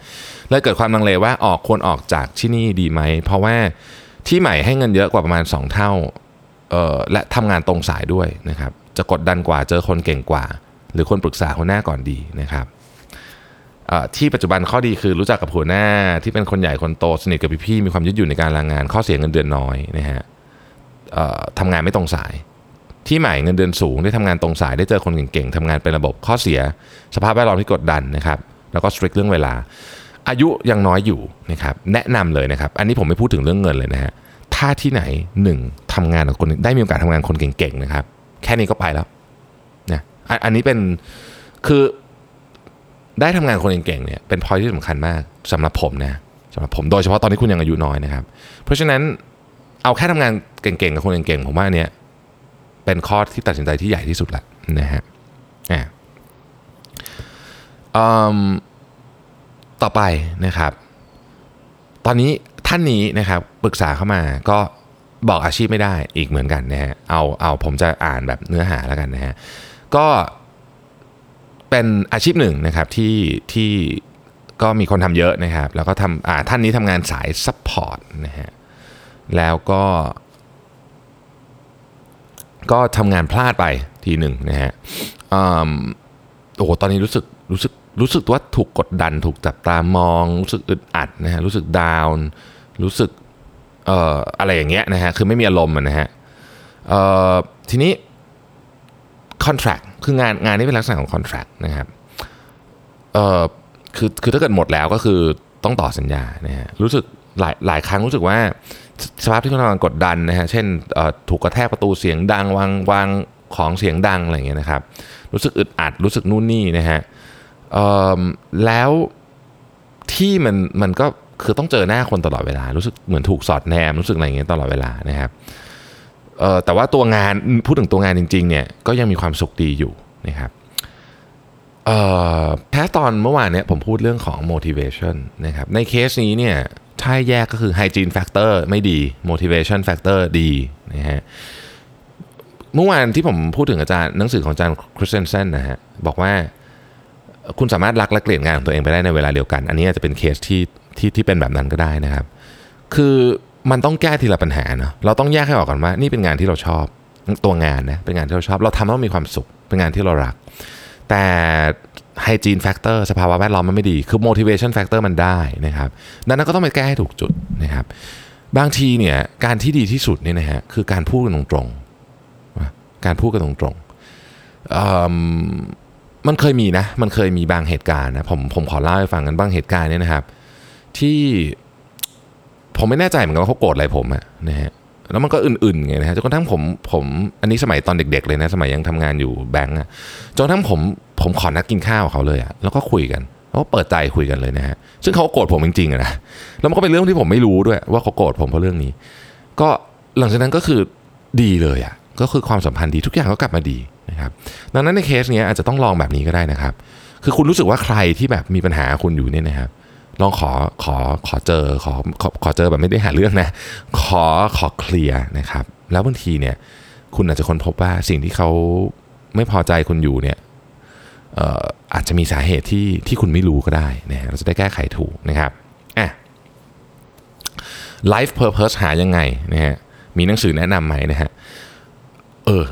เลยเกิดความลังเลว่าออกควรออกจากที่นี่ดีไหม เพราะว่าที่ใหม่ให้เงินเยอะกว่าประมาณ 2 เท่าเอ่อและทำงานตรงสายด้วยนะครับจะกดดันกว่าเจอคนเก่งกว่า หรือคนปรึกษาหัวหน้าก่อนดีนะครับที่ปัจจุบันข้อดีคือรู้จักกับหัวหน้าที่เป็นคนใหญ่คนโตสนิทกับพี่ๆมีความยืดหยุ่นในการลางงาน ข้อเสียเงินเดือนน้อยนะฮะทำงานไม่ตรงสาย ที่ใหม่เงินเดือนสูงได้ทำงานตรงสายได้เจอคนเก่งๆทำงานเป็นระบบข้อเสีย สภาพแวดล้อมที่กดดันนะครับแล้วก็สตริกเรื่องเวลา อายุยังน้อยอยู่นะครับแนะนำเลยนะครับ อันนี้ผมไม่พูดถึงเรื่องเงินเลยนะฮะถ้าที่ไหนหนึ่งทำงานกับคนได้มีโอกาสทำงานคนเก่งๆนะครับ แค่นี้ก็ไปแล้วนะอันอันนี้เป็นคือได้ทำงานคนเก่งๆเนี่ยเป็นพอยที่สำคัญมากสำหรับผมนะสำหรับผมโดยเฉพาะตอนที่คุณยังอายุน้อยนะครับ เพราะฉะนั้นเอาแค่ทำงานเก่งๆกับคนเก่งๆผมว่าเนี้ย เป็นข้อที่ตัดสินใจที่ใหญ่ที่สุดแหละนะฮะอะอืมต่อไปนะครับ ตอนนี้ท่านนี้นะครับปรึกษาเข้ามาก็บอกอาชีพไม่ได้อีกเหมือนกันนะฮะเอาเอาผมจะอ่านแบบเนื้อหาแล้วกันนะฮะก็เป็นอาชีพหนึ่งนะครับที่ที่ก็มีคนทำเยอะนะครับ แล้วก็ทำอ่าท่านนี้ทำงานสาย support นะฮะแล้วก็ ก็ทำงานพลาดไปทีหนึ่งนะฮะโอ้โหตอนนี้รู้สึกรู้สึกรู้สึกว่าถูกกดดัน ถูกจับตามอง รู้สึกอึดอัดนะฮะรู้สึก down รู้สึกเอ่ออะไรอย่างเงี้ยนะฮะคือไม่มีอารมณ์นะฮะเอ่อทีนี้ contract คืองานงานนี้เป็นลักษณะของ contract นะครับเอ่อคือคือถ้าเกิดหมดแล้วก็คือต้องต่อสัญญานะฮะรู้สึกหลายหลายครั้งรู้สึกว่า สภาพที่เขาทำงานกดดันนะฮะเช่นถูกกระแทกประตูเสียงดังวางวางของเสียงดังอะไรอย่างเงี้ยนะครับ รู้สึกอึดอัดรู้สึกนู่นนี่นะฮะแล้วที่มันมันก็คือต้องเจอหน้าคนตลอดเวลา รู้สึกเหมือนถูกสอดแนมรู้สึกอะไรอย่างเงี้ยตลอดเวลานะครับแต่ว่าตัวงานพูดถึงตัวงานจริงๆเนี่ยก็ยังมีความสุขดีอยู่นะครับแค่ตอนเมื่อวานเนี่ยผมพูดเรื่องของ motivation นะครับในเคสนี้เนี่ย ถ้าแยกก็คือ hygiene factor ไม่ดี motivation factor ดีนะฮะเมื่อวานที่ผมพูดถึงอาจารย์หนังสือของอาจารย์คริสเตนเซนนะฮะบอกว่าคุณสามารถรักและเกลียดงานของตัวเองไปได้ในเวลาเดียวกัน อันนี้อาจจะเป็นเคสที่ที่ที่เป็นแบบนั้นก็ได้นะครับ คือมันต้องแก้ทีละปัญหาเนาะเราต้องแยกให้ออกก่อนว่า นี่เป็นงานที่เราชอบตัวงานนะเป็นงานที่เราชอบ เราทำแล้วมีความสุขเป็นงานที่เรารัก แต่ hygiene factor สภาวะแวดล้อมมันไม่ดี คือ motivation factor มันได้นะครับดังนั้นก็ต้องไปแก้ให้ถูกจุดนะครับ บางทีเนี่ยการที่ดีที่สุดเนี่ยนะฮะคือการพูดกันตรงๆการพูดกันตรงๆเอิ่มมันเคยมีนะ มันเคยมีบางเหตุการณ์นะผมผมขอเล่าให้ฟังกันบางเหตุการณ์เนี่ยนะครับ ที่ผมไม่แน่ใจเหมือนกันว่าเขาโกรธอะไรผมอะนะฮะ แล้วมันก็อื่นๆไงนะฮะจนกระทั่งผมผมอันนี้สมัยตอนเด็ก ๆ เลยนะ สมัยยังทำงานอยู่แบงก์อะจนกระทั่งผมผมขอนัดกินข้าวเขาเลยอะแล้วก็คุยกันแล้วก็เปิดใจคุยกันเลยนะฮะซึ่งเขาก็โกรธผมจริงๆนะแล้วมันก็เป็นเรื่องที่ผมไม่รู้ด้วยว่าเขาโกรธผมเพราะเรื่องนี้ ก็หลังจากนั้นก็คือดีเลยอะก็คือความสัมพันธ์ดีทุกอย่างก็กลับมาดีนะครับดังนั้นในเคสเนี้ยอาจจะต้องลองแบบนี้ก็ได้นะครับ คือคุณรู้สึกว่าใครที่แบบมีปัญหาคุณอยู่เนี่ยนะครับ ลองขอขอขอเจอขอขอขอเจอแบบไม่ได้หาเรื่องนะขอขอเคลียร์นะครับ แล้วบางทีเนี่ยคุณอาจจะค้นพบว่าสิ่งที่เขาไม่พอใจคุณอยู่เนี่ยอออาจจะมีสาเหตุที่ที่คุณไม่รู้ก็ได้นะฮะเราจะได้แก้ไขถูกนะครับอะ life purpose หายังไงนะฮะมีหนังสือแนะนำไหมนะฮะเออ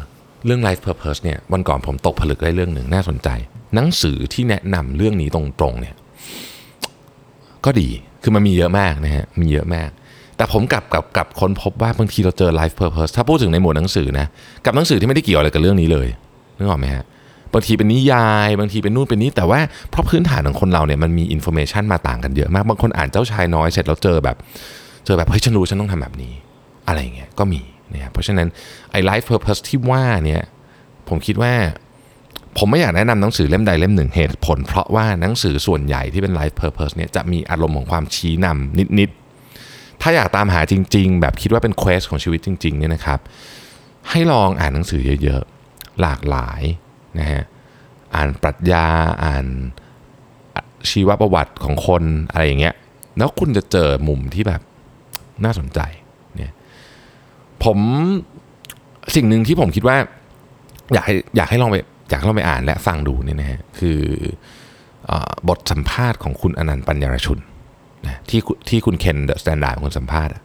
เรื่อง life purpose เนี่ยวันก่อนผมตกผลึกได้เรื่องหนึ่งน่าสนใจ หนังสือที่แนะนำเรื่องนี้ตรงๆเนี่ย ก็ดี คือมันมีเยอะมากนะฮะ มีเยอะมาก แต่ผมกลับกลับกลับค้นพบว่าบางทีเราเจอ life purpose ถ้าพูดถึงในหมวดหนังสือนะ กับหนังสือที่ไม่ได้เกี่ยวอะไรกับเรื่องนี้เลย นึกออกไหมฮะ บางทีเป็นนิยาย บางทีเป็นนู่นเป็นนี่ แต่ว่าเพราะพื้นฐานของคนเราเนี่ยมันมี information มาต่างกันเยอะมาก บางคนอ่านเจ้าชายน้อยเสร็จแล้วเจอแบบ เจอแบบเฮ้ยฉันรู้ฉันต้องทำแบบนี้ อะไรเงี้ย ก็มีนะเพราะฉะนั้นไอ้ life purpose ที่ว่าเนี่ยผมคิดว่า ผมไม่อยากแนะนำหนังสือเล่มใดเล่มหนึ่งเหตุผล เพราะว่าหนังสือส่วนใหญ่ที่เป็น life purpose เนี่ยจะมีอารมณ์ของความชี้นำนิดๆ ถ้าอยากตามหาจริง ๆ แบบคิดว่าเป็น quest ของชีวิตจริงๆเนี่ยนะครับ ให้ลองอ่านหนังสือเยอะๆ หลากหลายนะฮะอ่านปรัชญาอ่านชีวประวัติของคนอะไรอย่างเงี้ยแล้วคุณจะเจอมุมที่แบบน่าสนใจเนี่ยผมสิ่งหนึ่งที่ผมคิดว่าอยากให้อยากให้ลองไป อยากให้ลองไปอ่านและฟังดูเนี่ยนะฮะคืออบทสัมภาษณ์ของคุณอานันท์ปันยารชุนนะที่ที่คุณเคน The Standard คนสัมภาษณ์อะ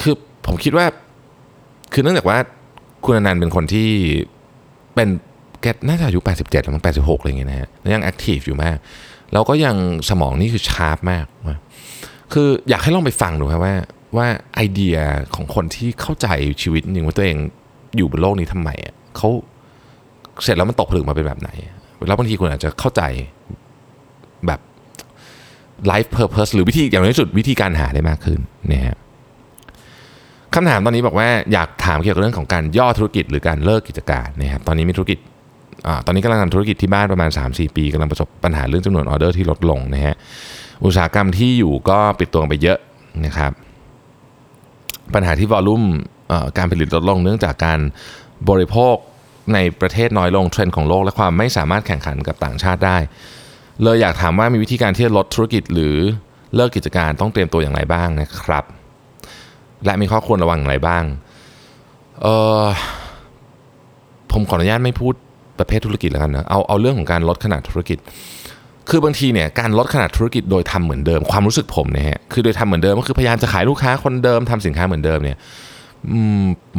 คือผมคิดว่า คือเนื่องจากว่าคุณอานันท์เป็นคนที่เป็นแกน่าจะอายุ 87แล้วมั้ง 86 อะไรอย่างเงี้ยนะฮะยัง active อยู่มาก แล้วก็ยังสมองนี่คือ sharp มากนะคืออยากให้ลองไปฟังดูครับว่าว่าไอเดียของคนที่เข้าใจชีวิตจริงว่าตัวเองอยู่บนโลกนี้ทำไมอะเขา เสร็จแล้วมันตกผลึกมาเป็นแบบไหน แล้วบางทีคุณอาจจะเข้าใจแบบ life purpose หรือวิธีอย่างน้อยที่สุดวิธีการหาได้มากขึ้นนะฮะคำถามตอนนี้บอกว่าอยากถามเกี่ยวกับเรื่องของการย่อธุรกิจหรือการเลิกกิจการนะครับตอนนี้มีธุรกิจอตอนนี้กำลังทำธุรกิจที่บ้านประมาณ 3-4 ปีกำลังประสบปัญหาเรื่องจำนวนออเดอร์ที่ลดลงนะฮะอุตสาหกรรมที่อยู่ก็ปิดตัวไปเยอะนะครับ ปัญหาที่วอลลุ่มการผลิตลดลงเนื่องจากการบริโภค ในประเทศน้อยลงเทรนด์ของโลก และความไม่สามารถแข่งขันกับต่างชาติได้ เลยอยากถามว่ามีวิธีการที่จะลดธุรกิจหรือเลิกกิจการต้องเตรียมตัวอย่างไรบ้างนะครับ และมีข้อควรระวังอย่างไรบ้างเออผมขออนุญาตไม่พูดประเภทธุรกิจแล้วกันนะเอาเอาเรื่องของการลดขนาดธุรกิจ คือบางทีเนี่ยการลดขนาดธุรกิจโดยทำเหมือนเดิม ความรู้สึกผมเนี่ยฮะคือโดยทำเหมือนเดิมก็คือพยายามจะขายลูกค้าคนเดิมทำสินค้าเหมือนเดิมเนี่ย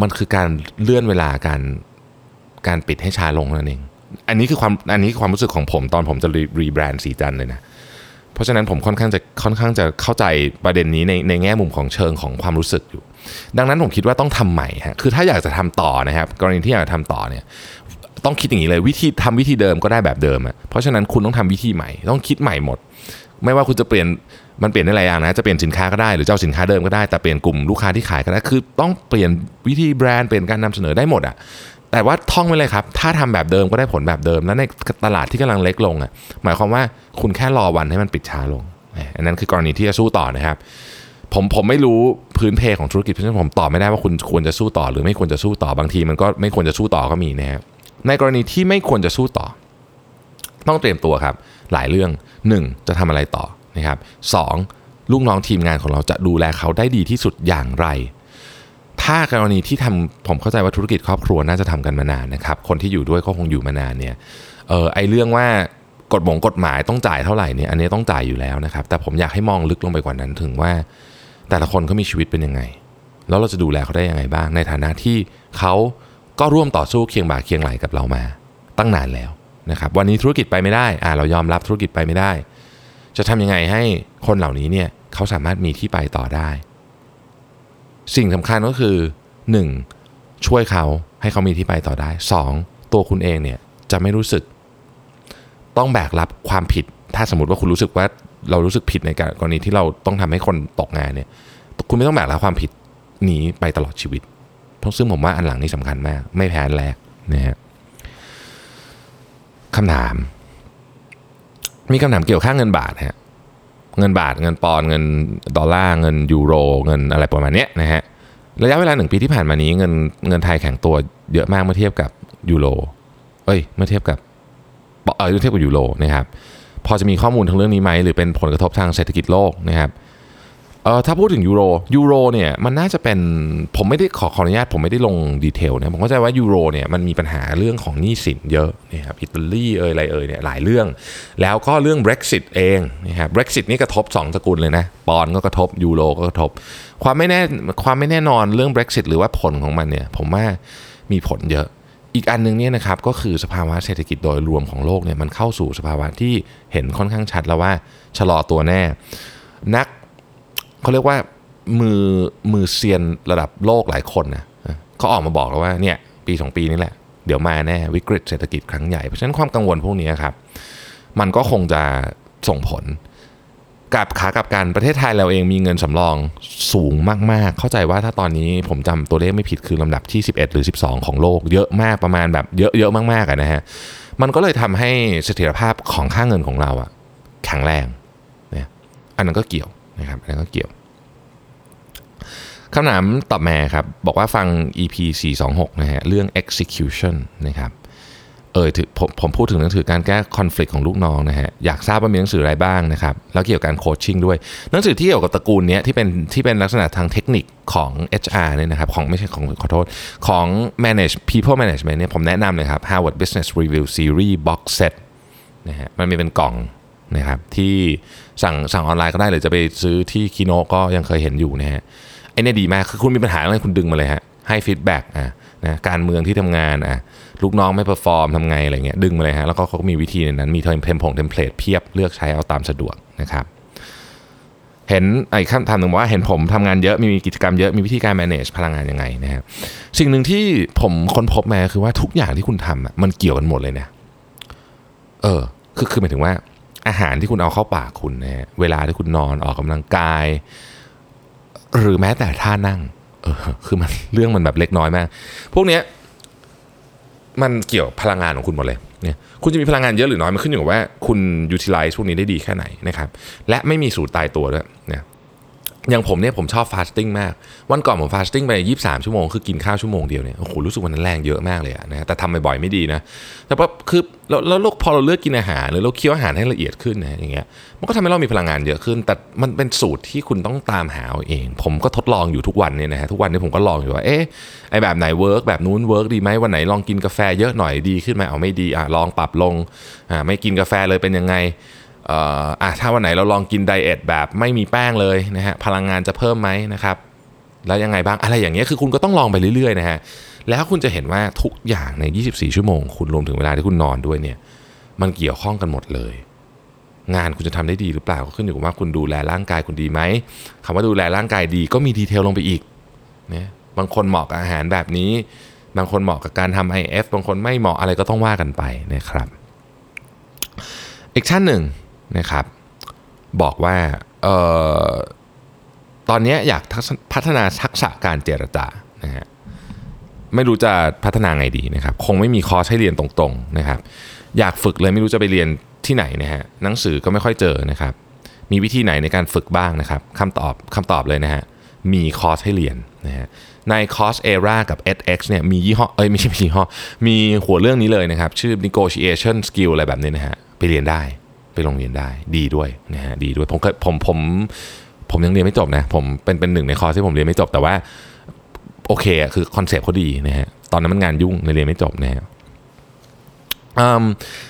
มันคือการเลื่อนเวลาการ การปิดให้ชาลงนั่นเอง อันนี้คือความอันนี้คือความรู้สึกของผมตอนผมจะรีแบรนด์สีจันเลยนะ เพราะฉะนั้นผมค่อนข้างจะค่อนข้างจะเข้าใจประเด็นนี้ในในแง่มุมของเชิงของความรู้สึกอยู่ ดังนั้นผมคิดว่าต้องทำใหม่ฮะคือถ้าอยากจะทำต่อนะครับ กรณีที่อยากจะทำต่อเนี่ยต้องคิดอย่างนี้เลยวิธีทำวิธีเดิมก็ได้แบบเดิมอะเพราะฉะนั้นคุณต้องทำวิธีใหม่ ต้องคิดใหม่หมด ไม่ว่าคุณจะเปลี่ยนมันเปลี่ยนได้หลายอย่างนะจะเปลี่ยนสินค้าก็ได้หรือเจ้าสินค้าเดิมก็ได้แต่เปลี่ยนกลุ่มลูกค้าที่ขายก็ได้คือต้องเปลี่ยนวิธีแบรนด์เปลี่ยนการนำเสนอได้หมดอะ แต่ว่าท่องไว้เลยครับ ถ้าทำแบบเดิมก็ได้ผลแบบเดิม แล้วในตลาดที่กำลังเล็กลงอะหมายความว่าคุณแค่รอวันให้มันปิดช้าลง อันนั้นคือกรณีที่จะสู้ต่อนะครับ ผมผมไม่รู้พื้นเพของธุรกิจเพราะฉะนั้นผมตอบไม่ได้ว่าคุณควรจะสู้ต่อ หรือไม่ควรจะสู้ต่อบางทีมันก็ไม่ควรจะสู้ต่อก็มีนะครับในกรณีที่ไม่ควรจะสู้ต่อ ต้องเตรียมตัวครับ หลายเรื่อง 1. จะทำอะไรต่อนะครับสลูกน้องทีมงานของเราจะดูแลเขาได้ดีที่สุดอย่างไร ถ้ากรณีที่ทำผมเข้าใจว่าธุรกิจครอบครัวน่าจะทำกันมานานนะครับ คนที่อยู่ด้วยก็คงอยู่มานานเนี่ยเออไอเรื่องว่ากฎหมงกฎหมายต้องจ่ายเท่าไหร่เนี่ยอันนี้ต้องจ่ายอยู่แล้วนะครับ แต่ผมอยากให้มองลึกลงไปกว่านั้นถึงว่า แต่ละคนเขามีชีวิตเป็นยังไง แล้วเราจะดูแลเขาได้ยังไงบ้าง ในฐานะที่เขาก็ร่วมต่อสู้เคียงบ่าเคียงไหลกับเรามา ตั้งนานแล้วนะครับวันนี้ธุรกิจไปไม่ได้อ่าเรายอมรับธุรกิจไปไม่ได้ จะทำยังไงให้คนเหล่านี้เนี่ยเขาสามารถมีที่ไปต่อได้ สิ่งสำคัญก็คือ 1. ช่วยเขาให้เขามีที่ไปต่อได้ 2. ตัวคุณเองเนี่ยจะไม่รู้สึก ต้องแบกรับความผิด ถ้าสมมติว่าคุณรู้สึกว่าเรารู้สึกผิดในกรณีที่เราต้องทำให้คนตกงานเนี่ย คุณไม่ต้องแบกรับความผิดหนีไปตลอดชีวิตเพราะซึ่งผมว่าอันหลังนี่สำคัญมาก ไม่แพ้อันแรกนะฮะคำถาม มีคำถามเกี่ยวค่าเงินบาทฮะ เงินบาทเงินปอนด์เงินดอลลาร์เงินยูโร เงินอะไรประมาณนี้นะฮะระยะเวลาหนึ่งปีที่ผ่านมานี้เงินเงินไทยแข็งตัวเยอะมากเมื่อเทียบกับยูโรเอ้ยเมื่อเทียบกับเออเมื่อเทียบกับยูโรนะครับพอจะมีข้อมูลทางเรื่องนี้ไหมหรือเป็นผลกระทบทางเศรษฐกิจโลกนะครับ เออถ้าพูดถึงยูโรยูโรเนี่ยมันน่าจะเป็นผมไม่ได้ขอขออนุญาตผมไม่ได้ลงดีเทลนะผมเข้าใจว่ายูโรเนี่ยมันมีปัญหาเรื่องของหนี้สินเยอะนะครับอิตาลีเอ่ยอะไรเอ่ยเนี่ยหลายเรื่อง แล้วก็เรื่อง Brexit เองนะครับ Brexit นี่กระทบ2ตระกูลเลยนะปอนก็กระทบยูโรก็กระทบ ความไม่แน่ความไม่แน่นอนเรื่อง Brexit หรือว่าผลของมันเนี่ยผมว่ามีผลเยอะอีกอันหนึงเนี่ยนะครับก็คือสภาวะเศรษฐกิจโดยรวมของโลกเนี่ยมันเข้าสู่สภาวะที่เห็นค่อนข้างชัดแล้วว่าชะลอตัวแน่ นัก เขาเรียกว่ามือมือเซียนระดับโลกหลายคนนะเขาออกมาบอกแล้วว่าเนี่ยปีสองปีนี้แหละ เดี๋ยวมาแน่วิกฤตเศรษฐกิจครั้งใหญ่ เพราะฉะนั้นความกังวลพวกนี้ครับ มันก็คงจะส่งผลกับขากับการประเทศไทยเราเองมีเงินสำรองสูงมากๆ เข้าใจว่าถ้าตอนนี้ผมจำตัวเลขไม่ผิดคือลำดับที่ 11 หรือ 12 ของโลก เยอะมากประมาณแบบเยอะเยอะมากๆนะฮะมันก็เลยทำให้เสถียรภาพของค่าเงินของเราอะแข็งแรงเนี่ยอันนั้นก็เกี่ยว นะครับอันนั้นก็เกี่ยวคำถามตอบมาครับ บอกว่าฟัง EP 426 นะฮะ เรื่อง execution นะครับเออผมผมพูดถึงหนังสือการแก้คอน FLICT ของลูกน้องนะฮะ อยากทราบว่ามีหนังสืออะไรบ้างนะครับ แล้วเกี่ยวกับการโคชชิ่งด้วย หนังสือที่เกี่ยวกับตระกูลนี้ที่เป็นที่เป็นลักษณะทางเทคนิคของ HR เนี่ยนะครับ ของไม่ใช่ของขอโทษ ของ manage people management เนี่ยผมแนะนำเลยครับ Harvard Business Review Series Box Set นะฮะ มันมีเป็นกล่อง นะครับที่สั่งสั่งออนไลน์ก็ได้หรือจะไปซื้อที่คิโนะก็ยังเคยเห็นอยู่นะฮะไอ้นี่ดีมากคือคุณมีปัญหาอะไรคุณดึงมาเลยฮะให้ feedback อะนะการเมืองที่ทำงานอะลูกน้องไม่ perform ทำไงอะไรเงี้ยดึงมาเลยฮะแล้วก็เขาก็มีวิธีในนั้นมี template template เพียบเลือกใช้เอาตามสะดวกนะครับเห็นไอ้คำถามหนึ่งว่าเห็นผมทำงานเยอะมีกิจกรรมเยอะมีวิธีการ manage พลังงานยังไงนะครับสิ่งหนึ่งที่ผมค้นพบมาคือว่าทุกอย่างที่คุณทำอะมันเกี่ยวกันหมดเลยเนะเออคือคือหมายถึงว่า อาหารที่คุณเอาเข้าปากคุณนะฮะเวลาที่คุณนอนออกกำลังกาย หรือแม้แต่ท่านั่งเออคือมันเรื่องมันแบบเล็กน้อยมาก พวกเนี้ยมันเกี่ยวพลังงานของคุณหมดเลยเนี่ยคุณจะมีพลังงานเยอะหรือน้อยมันขึ้นอยู่กับว่าคุณ utilize พวกนี้ได้ดีแค่ไหนนะครับ และไม่มีสูตรตายตัวด้วยเนี่ย อย่างผมเนี่ยผมชอบ fasting มาก วันก่อนผม fasting ไป 23 ชั่วโมง คือกินข้าวชั่วโมงเดียวเนี่ยโอ้โหรู้สึกวันนั้นแรงเยอะมากเลยอะนะแต่ทำบ่อยๆไม่ดีนะ แต่ว่าคือแล้วแล้วพอเราเลือกกินอาหารหรือเราเคี้ยวอาหารให้ละเอียดขึ้นนะอย่างเงี้ยมันก็ทำให้เรามีพลังงานเยอะขึ้น แต่มันเป็นสูตรที่คุณต้องตามหาเอง ผมก็ทดลองอยู่ทุกวันเนี่ยนะฮะทุกวันนี้ผมก็ลองอยู่ว่าเอ๊ะไอ้แบบไหน work แบบนู้น work ดีไหมวันไหนลองกินกาแฟเยอะหน่อยดีขึ้นไหมเอาไม่ดีอะลองปรับลงอ่าไม่กินกาแฟเลยเป็นยังไง อ่ออะถ้าวันไหนเราลองกินไดเอทแบบไม่มีแป้งเลยนะฮะพลังงานจะเพิ่มไหมนะครับแล้วยังไงบ้างอะไรอย่างเงี้ยคือคุณก็ต้องลองไปเรื่อยๆนะฮะแล้วคุณจะเห็นว่าทุกอย่างใน 24 ชั่วโมง คุณรวมถึงเวลาที่คุณนอนด้วยเนี่ยมันเกี่ยวข้องกันหมดเลย งานคุณจะทำได้ดีหรือเปล่าก็ขึ้นอยู่กับว่าคุณดูแลร่างกายคุณดีไหมคำว่าดูแลร่างกายดีก็มีดีเทลลงไปอีกนะบางคนเหมาะกับอาหารแบบนี้ บางคนเหมาะกับการทำ IF บางคนไม่เหมาะอะไรก็ต้องว่ากันไปนะครับอีกท่านหนึ่ง นะครับ บอกว่าออตอนนี้อยากพัฒนาทักษะการเจรจานะฮะไม่รู้จะพัฒนาไงดีนะครับ คงไม่มีคอร์สให้เรียนตรงๆนะครับ อยากฝึกเลยไม่รู้จะไปเรียนที่ไหนนะฮะหนังสือก็ไม่ค่อยเจอนะครับ มีวิธีไหนในการฝึกบ้างนะครับคำตอบคำตอบเลยนะฮะมีคอร์สให้เรียนนะฮะในคอร์ส ERA กับ edX เนี่ยมียี่ห้อเอ้ยไม่ใช่ยี่ห้อมีหัวเรื่องนี้เลยนะครับ ชื่อ negotiation skill อะไรแบบนี้นะฮะไปเรียนได้ ไปโรงเรียนได้ดีด้วยนะฮะดีด้วยผมเคยผมผมผมยังเรียนไม่จบนะผมเป็นเป็นหนึ่งในคอร์สที่ผมเรียนไม่จบแต่ว่าโอเคคือ concept เขาดีนะฮะตอนนั้นมันงานยุ่งเลยเรียนไม่จบนะฮะ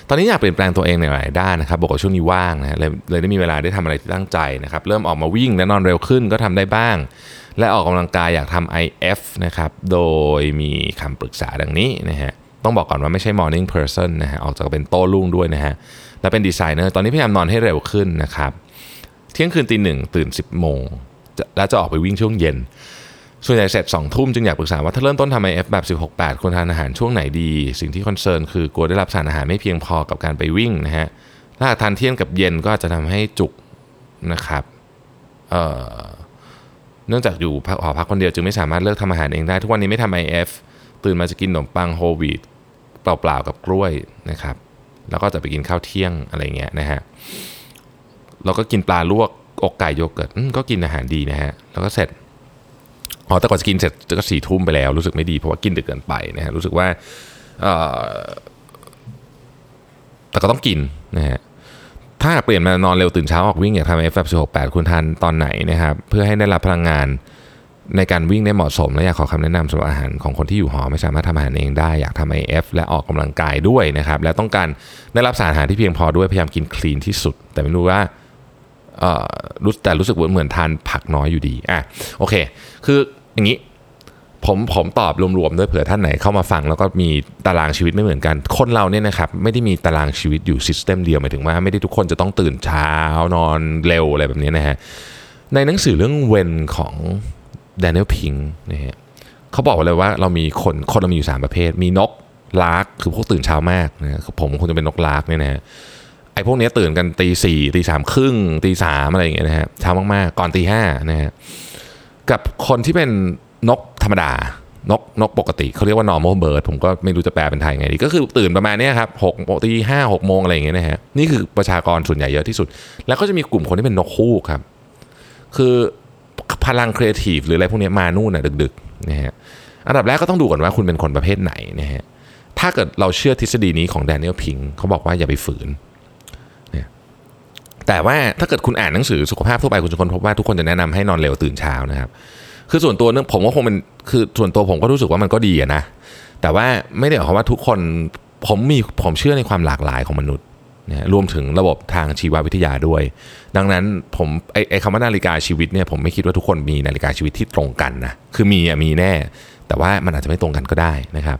ตอนนี้อยากเปลี่ยนแปลงตัวเองในหลายด้านนะครับบอกว่าช่วงนี้ว่างนะเลยเลยได้มีเวลาได้ทำอะไรที่ตั้งใจนะครับเริ่มออกมาวิ่งและนอนเร็วขึ้นก็ทำได้บ้าง และออกกำลังกายอยากทำ IF นะครับโดยมีคำปรึกษาดังนี้นะฮะต้องบอกก่อนว่าไม่ใช่ morning person นะฮะออกจะเป็นโต้รุ่งด้วยนะฮะ และเป็นดีไซเนอร์ตอนนี้พยายามนอนให้เร็วขึ้นนะครับ เที่ยงคืนตีหนึ่งตื่น 10โมงแล้วจะออกไปวิ่งช่วงเย็น ส่วนใหญ่เสร็จ2ทุ่มจึงอยากปรึกษาว่าถ้าเริ่มต้นทำ IF แบบ 16-8 ควรทานอาหารช่วงไหนดี สิ่งที่ concern คือกลัวได้รับสารอาหารไม่เพียงพอกับการไปวิ่งนะฮะถ้าทานเที่ยงกับเย็นก็จะทำให้จุกนะครับเเนื่องจากอยู่หอพักคนเดียวจึงไม่สามารถเลิกทำอาหารเองได้ ทุกวันนี้ไม่ทำ IF ตื่นมาจะกินขนมปังโฮลวีตเปล่าๆกับกล้วยนะครับ แล้วก็จะไปกินข้าวเที่ยงอะไรเงี้ยนะฮะเราก็กินปลาลวกอกไก่โยเกิร์ตอืมก็กินอาหารดีนะฮะแล้วก็เสร็จอ๋อแต่ก่อนจะกินเสร็จก็สี่ทุ่มไปแล้วรู้สึกไม่ดีเพราะว่ากินดึกเกินไปนะฮะรู้สึกว่าแต่ก็ต้องกินนะฮะถ้าเปลี่ยนมานอนเร็วตื่นเช้าออกวิ่งอยากทำ F 1 6 8คุณทานตอนไหนนะครับเพื่อให้ได้รับพลังงาน ในการวิ่งได้เหมาะสม และอยากขอคำแนะนำสำหรับอาหารของคนที่อยู่หอไม่สามารถทำอาหารเองได้อยากทำ IF และออกกำลังกายด้วยนะครับ และต้องการได้รับสารอาหารที่เพียงพอด้วยพยายามกินคลีนที่สุด แต่ไม่รู้ว่ารู้แต่รู้สึกเหมือนทานผักน้อยอยู่ดีอะโอเค คืออย่างนี้ผมผมตอบรวมๆด้วยเผื่อท่านไหนเข้ามาฟังแล้วก็มีตารางชีวิตไม่เหมือนกัน คนเราเนี่ยนะครับไม่ได้มีตารางชีวิตอยู่ซิสเต็มเดียวหมายถึงว่าไม่ได้ทุกคนจะต้องตื่นเช้านอนเร็วอะไรแบบนี้นะฮะในหนังสือเรื่องเวนของ Daniel Pink นะฮะเขาบอกไว้เลยว่าเรามีคนคนเรามีอยู่ 3 ประเภท มีนกลากคือพวกตื่นเช้ามากนะผมคงจะเป็นนกลากเนี่ยนะฮะไอ้พวกนี้ตื่นกันตีสี่ตีสามครึ่งตีสามอะไรอย่างเงี้ยนะฮะเช้ามากๆ ก่อนตีห้านะฮะกับคนที่เป็นนกธรรมดานกนกปกติเขาเรียกว่า normal bird ผมก็ไม่รู้จะแปลเป็นไทยไงดี ก็คือตื่นประมาณเนี้ยครับหกโมงตีห้าหกโมงอะไรอย่างเงี้ยนะฮะนี่คือประชากรส่วนใหญ่เยอะที่สุด แล้วก็จะมีกลุ่มคนที่เป็นนกคู่ครับ คือ พลังครีเอทีฟหรืออะไรพวกนี้มานู่นน่ะดึกๆนะฮะอันดับแรกก็ต้องดูก่อนว่าคุณเป็นคนประเภทไหนนะฮะถ้าเกิดเราเชื่อทฤษฎีนี้ของแดเนียลพิงเขาบอกว่าอย่าไปฝืนแต่ว่าถ้าเกิดคุณอ่านหนังสือสุขภาพทั่วไปคุณจะคนพบว่าทุกคนจะแนะนำให้นอนเร็วตื่นเช้านะครับ คือส่วนตัวเนื่องผมก็คงเป็นคือส่วนตัวผมก็รู้สึกว่ามันก็ดีนะแต่ว่าไม่ได้หมายความว่าทุกคนผมมีผมเชื่อในความหลากหลายของมนุษย์ นะรวมถึงระบบทางชีววิทยาด้วย ดังนั้นผมไอไอคำว่านาฬิกาชีวิตเนี่ยผมไม่คิดว่าทุกคนมีนาฬิกาชีวิตที่ตรงกันนะคือมีอะมีแน่ แต่ว่ามันอาจจะไม่ตรงกันก็ได้นะครับ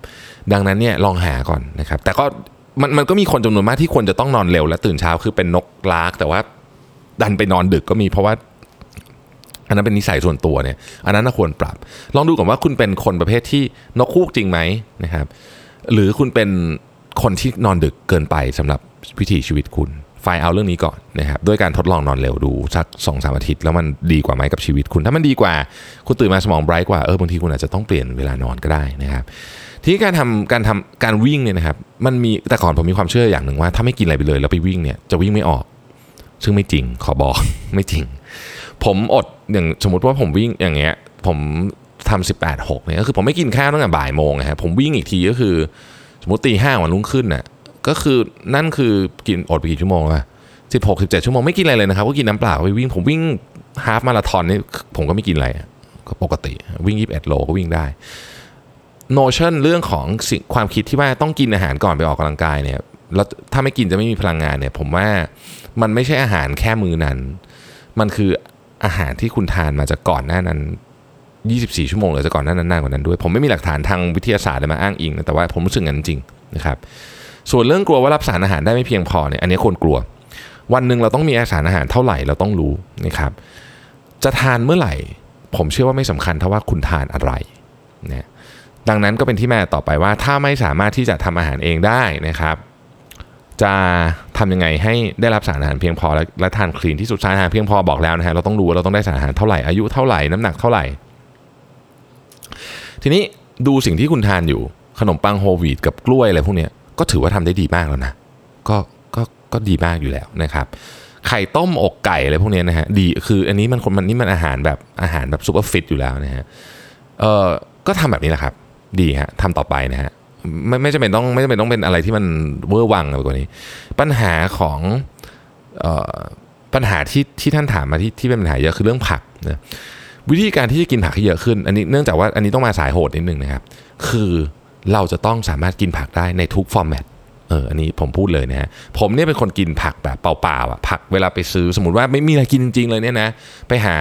ดังนั้นเนี่ยลองหาก่อนนะครับ แต่ก็มันมันก็มีคนจำนวนมากที่ควรจะต้องนอนเร็วและตื่นเช้าคือเป็นนกลาก แต่ว่าดันไปนอนดึกก็มีเพราะว่าอันนั้นเป็นนิสัยส่วนตัวเนี่ยอันนั้นควรปรับ ลองดูก่อนว่าคุณเป็นคนประเภทที่นกคูกจริงไหมนะครับ หรือคุณเป็นคนที่นอนดึกเกินไปสำหรับ วิถีชีวิตคุณไฟเอาเรื่องนี้ก่อนนะครับด้วยการทดลองนอนเร็วดูสักสองสามอาทิตย์แล้วมันดีกว่าไหมกับชีวิตคุณ ถ้ามันดีกว่าคุณตื่นมาสมองไบรท์กว่าเออบางทีคุณอาจจะต้องเปลี่ยนเวลานอนก็ได้นะครับ ทีนี้การทำการทำการวิ่งเนี่ยนะครับมันมีแต่ก่อนผมมีความเชื่ออย่างหนึ่งว่า ถ้าไม่กินอะไรไปเลยแล้วไปวิ่งเนี่ยจะวิ่งไม่ออก ซึ่งไม่จริงขอบอกไม่จริง ผมอดอย่างสมมติว่าผมวิ่งอย่างเงี้ยผมทำสิบแปดหกเนี่ยก็คือผมไม่กินข้าวตั้งแต่บ่ายโมงนะฮะผมวิ่งอีกทีก็คือ สมมติตีห้าวันรุ่งขึ้นน่ะ ก็คือนั่นคือกินอดไปกี่ชั่วโมงอะสิบหกสิบเจ็ดชั่วโมงไม่กินอะไรเลยนะครับก็กินน้ำเปล่าไปวิ่งผมวิ่งฮาฟมาราธอนนี่ผมก็ไม่กินอะไรก็ปกติวิ่งยี่สิบเอ็ดโลก็วิ่งได้โนชั่นเรื่องของสิ่งความคิดที่ว่าต้องกินอาหารก่อนไปออกกำลังกายเนี่ยแล้วถ้าไม่กินจะไม่มีพลังงานเนี่ย ผมว่ามันไม่ใช่อาหารแค่มือนั้น มันคืออาหารที่คุณทานมาจากก่อนหน้านั้น 24 ชั่วโมงหรือจากก่อนหน้านั้นนานกว่านั้นด้วย ผมไม่มีหลักฐานทางวิทยาศาสตร์เลยมาอ้างอิงนะแต่ว่าผมรู้สึกงั้นจริงนะครับ ส่วนเรื่องกลัวว่ารับสารอาหารได้ไม่เพียงพอเนี่ยอันนี้คนกลัว วันหนึ่งเราต้องมีสารอาหารเท่าไหร่เราต้องรู้นะครับ จะทานเมื่อไหร่ ผมเชื่อว่าไม่สำคัญเท่าว่าคุณทานอะไรนะดังนั้นก็เป็นที่มาต่อไปว่า ถ้าไม่สามารถที่จะทำอาหารเองได้นะครับจะทำยังไงให้ได้รับสารอาหารเพียงพอและและทานคลีนที่สุดสารอาหารเพียงพอบอกแล้วนะฮะเราต้องรู้เราต้องได้สารอาหารเท่าไหร่อายุเท่าไหร่น้ำหนักเท่าไหร่ ทีนี้ดูสิ่งที่คุณทานอยู่ขนมปังโฮลวีตกับกล้วยอะไรพวกเนี้ย ก็ถือว่าทำได้ดีมากแล้วนะ ก็ก็ก็ดีมากอยู่แล้วนะครับไข่ต้มอกไก่อะไรพวกนี้นะฮะดีคืออันนี้มันคนมันนี่มันอาหารแบบอาหารแบบ super fit อยู่แล้วนะฮะเออก็ทำแบบนี้แหละครับ ดีฮะทำต่อไปนะฮะไม่ไม่จำเป็นต้องไม่จำเป็นต้องเป็นอะไรที่มันเวอร์วังอะไรกว่านี้ ปัญหาของเอ่อปัญหาที่ที่ท่านถามมาที่ที่เป็นปัญหาเยอะคือเรื่องผักนะวิธีการที่จะกินผักให้เยอะขึ้น อันนี้เนื่องจากว่าอันนี้ต้องมาสายโหดนิดนึงนะครับ คือ เราจะต้องสามารถกินผักได้ในทุกฟอร์แมตเอออันนี้ผมพูดเลยนะฮะผมเนี่ยเป็นคนกินผักแบบเปล่าๆอะผักเวลาไปซื้อสมมติว่าไม่มีอะไรกินจริง ๆ เลยเนี่ยนะไปหา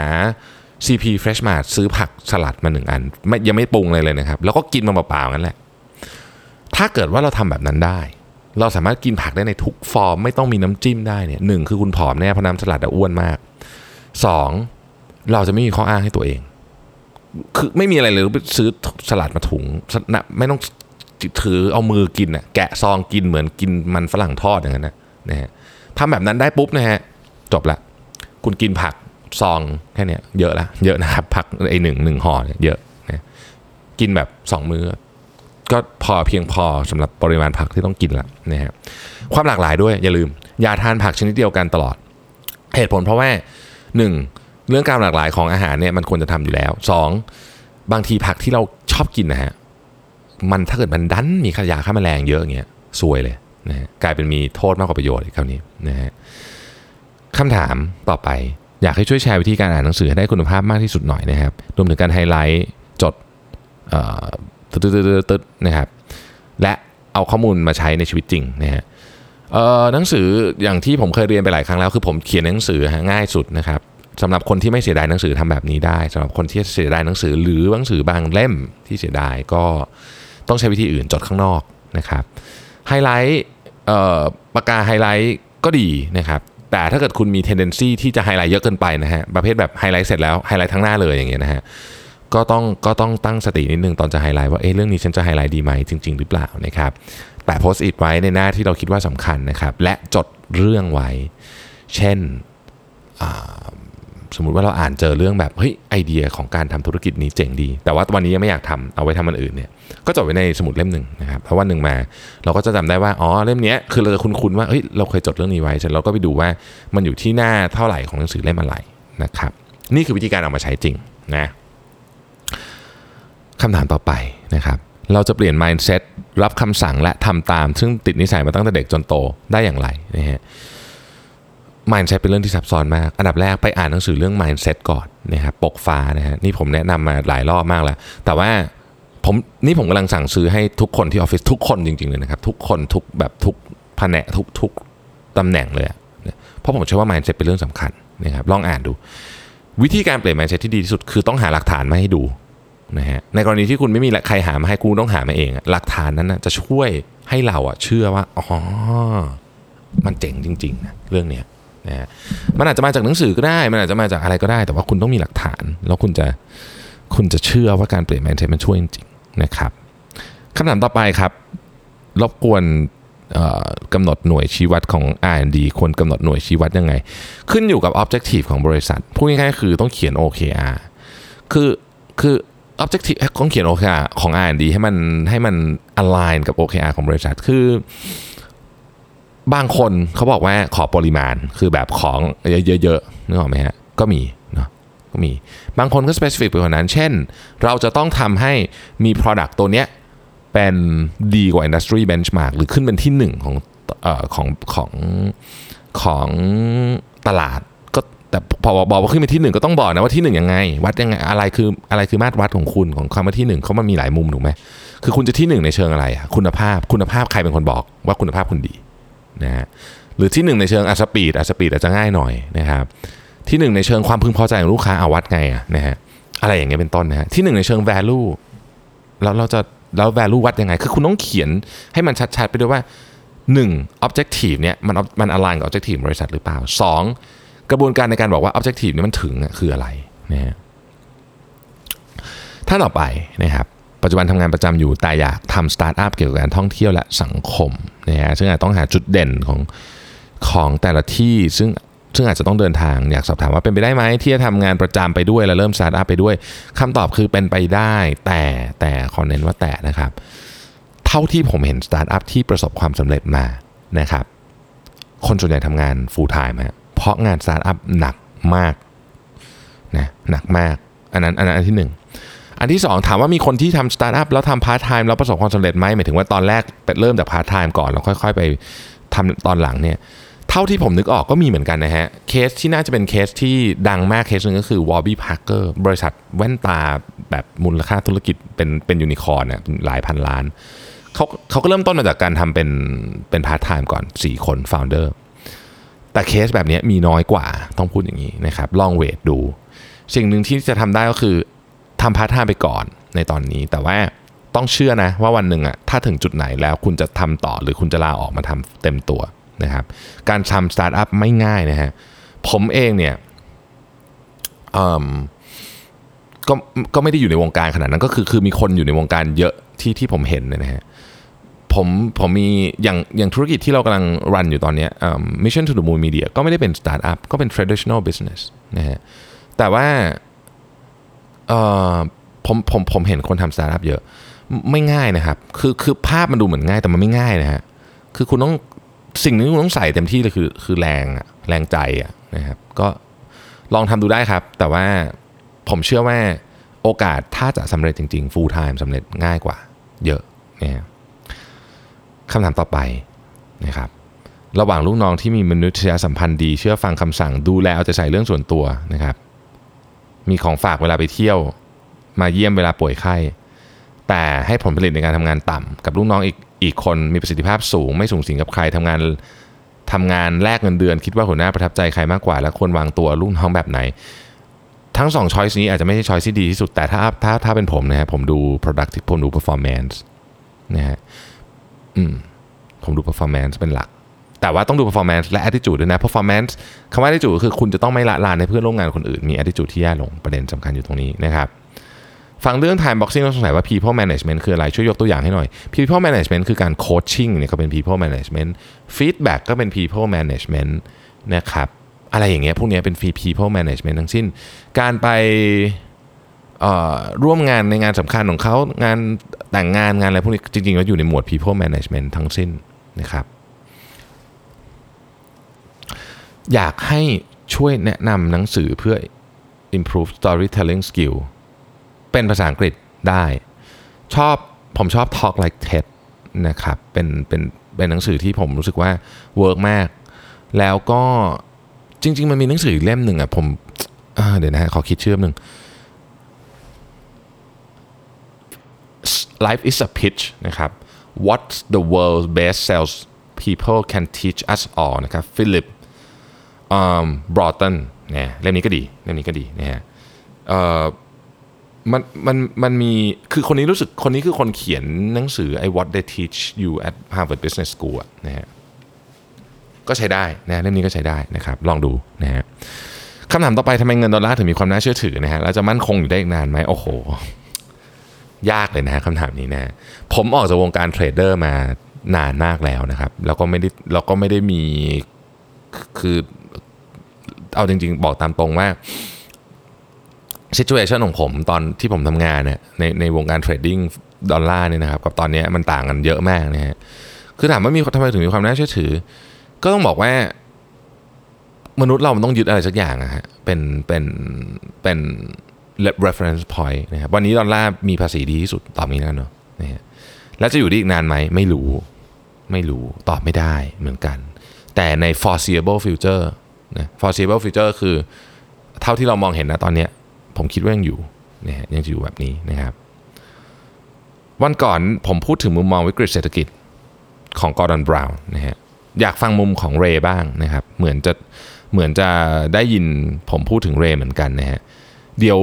CP Fresh Mart ซื้อผักสลัดมาหนึ่งอันไม่ยังไม่ปรุงเลยเลยนะครับ แล้วก็กินมาเปล่าๆงั้นแหละ ถ้าเกิดว่าเราทำแบบนั้นได้ เราสามารถกินผักได้ในทุกฟอร์ม ไม่ต้องมีน้ำจิ้มได้เนี่ยหนึ่งคือคุณผอมแน่เพราะน้ำสลัดอะอ้วนมากสองเราจะไม่มีข้ออ้างให้ตัวเอง คือไม่มีอะไรเลยซื้อสลัดมาถุงนะไม่ต้องถือเอามือกินอะแกะซองกินเหมือนกินมันฝรั่งทอดอย่างนั้นนะนะฮะทำแบบนั้นได้ปุ๊บนะฮะจบละ คุณกินผักซองแค่นี้เยอะละเยอะนะครับผักไอหนึ่งหนึ่งห่อเนี่ยเยอะนะกินแบบสองมื้อ ก็พอเพียงพอสำหรับปริมาณผักที่ต้องกินละนะฮะความหลากหลายด้วยอย่าลืมอย่าทานผักชนิดเดียวกันตลอด เหตุผลเพราะว่าหนึ่ง เรื่องการหลากหลายของอาหารเนี่ยมันควรจะทำอยู่แล้วสองบางทีผักที่เราชอบกินนะฮะมันถ้าเกิดมันดันมีขยะฆ่าแมลงเยอะอย่างเงี้ยซวยเลยนะฮะกลายเป็นมีโทษมากกว่าประโยชน์คราวนี้นะฮะคำถามต่อไปอยากให้ช่วยแชร์วิธีการอ่านหนังสือให้ได้คุณภาพมากที่สุดหน่อยนะครับรวมถึงการไฮไลท์จดตึ๊ดๆนะครับและเอาข้อมูลมาใช้ในชีวิตจริงนะฮะหนังสืออย่างที่ผมเคยเรียนไปหลายครั้งแล้วคือผมเขียนหนังสือง่ายสุดนะครับ สำหรับคนที่ไม่เสียดายหนังสือทำแบบนี้ได้สำหรับคนที่เสียดายหนังสือหรือหนังสือบางเล่มที่เสียดายก็ต้องใช้วิธีอื่นจดข้างนอกนะครับไฮไลท์ปากกาไฮไลท์ก็ดีนะครับแต่ถ้าเกิดคุณมี tendency ที่จะไฮไลท์เยอะเกินไปนะฮะประเภทแบบไฮไลท์เสร็จแล้วไฮไลท์ทั้งหน้าเลยอย่างเงี้ยนะฮะก็ต้องก็ต้องตั้งสตินิดนึงตอนจะไฮไลท์ว่าเอ๊ะเรื่องนี้ฉันจะไฮไลท์ดีไหมจริง ๆ หรือเปล่านะครับแต่โพสต์อิทไว้ในหน้าที่เราคิดว่าสำคัญนะครับและจดเรื่องไว้ เช่น สมมุติว่าเราอ่านเจอเรื่องแบบเฮ้ยไอเดียของการทำธุรกิจนี้เจ๋งดี แต่ว่าวันนี้ยังไม่อยากทำเอาไว้ทำมันอื่นเนี่ยก็จดไว้ในสมุดเล่มหนึ่งนะครับเพราะวันหนึ่งมา เราก็จะจำได้ว่าอ๋อเล่มนี้คือเราจะคุ้นๆว่าเฮ้ยเราเคยจดเรื่องนี้ไว้เสร็จเราก็ไปดูว่ามันอยู่ที่หน้าเท่าไหร่ของหนังสือเล่มอะไรนะครับ นี่คือวิธีการเอามาใช้จริงนะคำถามต่อไปนะครับ เราจะเปลี่ยน mindset รับคำสั่งและทำตาม ซึ่งติดนิสัยมาตั้งแต่เด็กจนโตได้อย่างไรนะฮะ mindset เป็นเรื่องที่ซับซ้อนมาก อันดับแรกไปอ่านหนังสือเรื่อง mindset ก่อนนะครับปกฟ้านะฮะนี่ผมแนะนำมาหลายรอบมากแล้ว แต่ว่าผมนี่ผมกำลังสั่งซื้อให้ทุกคนที่ออฟฟิศทุกคนจริงๆเลยนะครับ ทุกคนทุกแบบทุกแผนกทุกทุกตำแหน่งเลยอะเพราะผมเชื่อว่า mindset เป็นเรื่องสำคัญนะครับลองอ่านดู วิธีการเปลี่ยน mindset ที่ดีที่สุดคือต้องหาหลักฐานมาให้ดูนะฮะในกรณีที่คุณไม่มีใครหามาให้กูต้องหามาเอง หลักฐานนั้นนะจะช่วยให้เราอะเชื่อว่าอ๋อมันเจ๋งจริงๆนะเรื่องเนี้ย นะฮะมันอาจจะมาจากหนังสือก็ได้ มันอาจจะมาจากอะไรก็ได้ แต่ว่าคุณต้องมีหลักฐาน แล้วคุณจะคุณจะเชื่อว่าการเปลี่ยน mindset มันช่วยจริงๆนะครับคำถามต่อไปครับ รบกวนกำหนดหน่วยชี้วัดของ R&D ควรกำหนดหน่วยชี้วัดยังไง ขึ้นอยู่กับ objective ของบริษัท พูดง่ายๆคือต้องเขียน OKR คือคือ objective ต้องเขียน OKR ของ R&D ให้มันให้มัน align กับ OKR ของบริษัท คือ บางคนเขาบอกว่าขอปริมาณคือแบบของเยอะๆนึกออกไหมฮะก็มีเนาะก็มีบางคนก็ specific ไปกว่านั้น เช่น เราจะต้องทำให้มี product ตัวเนี้ยเป็นดีกว่า industry benchmark หรือขึ้นเป็นที่หนึ่งของเออของของของตลาดก็แต่พอบอกว่าขึ้นเป็นที่หนึ่งก็ต้องบอกนะว่าที่หนึ่งยังไง วัดยังไงอะไรคืออะไรคือมาตรวัดของคุณของคำว่าที่หนึ่งเขามันมีหลายมุมถูกไหมคือคุณจะที่หนึ่งในเชิงอะไร คุณภาพคุณภาพใครเป็นคนบอกว่าคุณภาพคุณดี นะฮะหรือที่หนึ่งในเชิงอะ speed อะ speed อาจจะง่ายหน่อยนะครับที่หนึ่งในเชิงความพึงพอใจของลูกค้าอาวัดไงอะนะฮะอะไรอย่างเงี้ยเป็นต้นนะฮะที่หนึ่งในเชิง value แล้วเราจะแล้ว value วัดยังไง คือคุณต้องเขียนให้มันชัดๆ ไปด้วยว่า 1. objective เนี่ยมันมัน align กับ objective บริษัทหรือเปล่า 2. กระบวนการในการบอกว่า objective เนี่ยมันถึงคืออะไรนะฮะถ้าต่อไปนะครับปัจจุบันทำงานประจำอยู่แต่อยากทำสตาร์ทอัพเกี่ยวกับการท่องเที่ยวและสังคม นะฮะซึ่งอาจต้องหาจุดเด่นของของแต่ละที่ซึ่งซึ่งอาจจะต้องเดินทางอยากสอบถามว่าเป็นไปได้ไหมที่จะทำงานประจำไปด้วย แล้วเริ่มสตาร์ทอัพไปด้วยคำตอบคือเป็นไปได้แต่แต่ขอเน้นว่าแต่นะครับ เท่าที่ผมเห็นสตาร์ทอัพที่ประสบความสำเร็จมานะครับ คนส่วนใหญ่ทำงาน full time ฮะเพราะงานสตาร์ทอัพหนักมากนะหนักมาก อันนั้นอันนั้นอันที่หนึ่ง อันที่สองถามว่ามีคนที่ทำสตาร์ทอัพแล้วทำพาร์ทไทม์แล้วประสบความสำเร็จไหมหมายถึงว่าตอนแรกเริ่มจากพาร์ทไทม์ก่อนแล้วค่อย ๆ ไปทำตอนหลังเนี่ยเท่าที่ผมนึกออกก็มีเหมือนกันนะฮะ เคสที่น่าจะเป็นเคสที่ดังมากเคสหนึ่งก็คือ Warby Parker บริษัทแว่นตาแบบมูลค่าธุรกิจเป็นเป็นยูนิคอร์นเนี่ยหลายพันล้านเขาเขาก็เริ่มต้นมาจากการทำเป็นเป็นพาร์ทไทม์ก่อน 4 คนฟ o u เดอร์แต่เคสแบบนี้มีน้อยกว่าต้องพูดอย่างนี้นะครับลอง weight ดู สิ่งหนึ่งที่จะทำได้ก็คือ ทำพาร์ทไทม์ไปก่อนในตอนนี้ แต่ว่าต้องเชื่อนะว่าวันหนึ่งอะถ้าถึงจุดไหนแล้วคุณจะทำต่อหรือคุณจะลาออกมาทำเต็มตัวนะครับ การทำสตาร์ทอัพไม่ง่ายนะฮะผมเองเนี่ยก็ก็ไม่ได้อยู่ในวงการขนาดนั้นก็คือคือมีคนอยู่ในวงการเยอะที่ที่ผมเห็นนะฮะผมผมมีอย่างอย่างธุรกิจที่เรากำลังรันอยู่ตอนนี้ Mission to the Moon Media ก็ไม่ได้เป็นสตาร์ทอัพก็เป็น traditional business นะฮะแต่ว่า เอ่อผมผมผมเห็นคนทำสตาร์ทอัพเยอะ ไม่ง่ายนะครับ คือคือภาพมันดูเหมือนง่ายแต่มันไม่ง่ายนะฮะคือคุณต้องสิ่งนึงที่คุณต้องใส่เต็มที่เลยคือคือแรงอะแรงใจอะนะครับ ก็ลองทำดูได้ครับ แต่ว่าผมเชื่อว่าโอกาสถ้าจะสำเร็จจริง ๆ full time สำเร็จง่ายกว่า เยอะนะฮะคำถามต่อไปนะครับระหว่างลูกน้องที่มีมนุษยสัมพันธ์ดี เชื่อฟังคำสั่งดูแลเอาใจใส่เรื่องส่วนตัวนะครับ มีของฝากเวลาไปเที่ยว มาเยี่ยมเวลาป่วยไข้ แต่ให้ผลผลิตในการทำงานต่ำกับลูกน้องอีกอีกคนมีประสิทธิภาพสูง ไม่สูงสิงกับใครทำงานทำงานแลกเงินเดือน คิดว่าหัวหน้าประทับใจใครมากกว่า และควรวางตัวลูกน้องแบบไหน ทั้งสองช้อยส์นี้อาจจะไม่ใช่ช้อยส์ที่ดีที่สุดแต่ถ้าถ้าถ้าเป็นผมนะฮะผมดู productive ผมดู performance นะฮะอืมผมดู performance เป็นหลัก แต่ว่าต้องดู performance และ attitude ด้วยนะ performance คำว่า attitude คือคุณจะต้องไม่ละลานให้เพื่อนร่วมงานคนอื่น มี attitude ที่แย่ลงประเด็นสำคัญอยู่ตรงนี้นะครับฟังเรื่อง time boxing ต้องสงสัยว่า people management คืออะไร ช่วยยกตัวอย่างให้หน่อย people management คือการ coaching เนี่ยก็เป็น people management feedback ก็เป็น people management นะครับอะไรอย่างเงี้ยพวกนี้เป็น people management ทั้งสิ้น การไปร่วมงานในงานสำคัญของเขางานแต่งงานงานอะไรพวกนี้จริงๆแล้วอยู่ในหมวด people management ทั้งสิ้นนะครับ อยากให้ช่วยแนะนำหนังสือเพื่อ improve storytelling skill เป็นภาษาอังกฤษได้ ชอบผมชอบ Talk Like TED นะครับเป็นเป็นเป็นหนังสือที่ผมรู้สึกว่า work มาก แล้วก็จริง ๆ มันมีหนังสือเล่มหนึ่งอะผมเดี๋ยวนะฮะขอคิดเชื่อมหนึ่ง Life is a pitch นะครับ What the world's best sales people can teach us all นะครับ Philip บรอตันเนี่ยเล่มนี้ก็ดีเล่มนี้ก็ดีนะฮะมันมันมันมีคือคนนี้รู้สึกคนนี้คือคนเขียนหนังสือไอ้ What they teach you at Harvard Business School นะฮะก็ใช้ได้นะเล่มนี้ก็ใช้ได้นะครับลองดูนะฮะคำถามต่อไปทำไมเงินดอลลาร์ถึงมีความน่าเชื่อถือนะฮะแล้วจะมั่นคงอยู่ได้อีกนานไหมโอ้โห ยากเลยนะฮะคำถามนี้นะผมออกจากวงการเทรดเดอร์มานานมากแล้วนะครับ แล้วก็ไม่ได้แล้วก็ไม่ได้มีคือ เอาจริง ๆ บอกตามตรงว่า situation ของผมตอนที่ผมทำงานเนี่ยในในวงการ trading ดอลลาร์เนี่ยนะครับกับตอนนี้มันต่างกันเยอะมากนะฮะคือถามว่ามีทำไมถึงมีความน่าเชื่อถือ ก็ต้องบอกว่ามนุษย์เรามันต้องยึดอะไรสักอย่างอะฮะเป็นเป็นเป็น reference point นะครับวันนี้ดอลลาร์มีภาษีดีที่สุดตอบนี้แล้วเนาะนะฮะแล้วจะอยู่ได้อีกนานไหมไม่รู้ ไม่รู้ตอบไม่ได้เหมือนกัน แต่ใน foreseeable future นะ foreseeable future คือ เท่าที่เรามองเห็นนะตอนนี้ ผมคิดว่ายังอยู่นะฮะยังจะอยู่แบบนี้นะครับ วันก่อนผมพูดถึงมุมมองวิกฤตเศรษฐกิจของกอร์ดอนบราวน์นะฮะอยากฟังมุมของเรย์บ้างนะครับ เหมือนจะเหมือนจะได้ยินผมพูดถึงเรย์เหมือนกันนะฮะเดี๋ยว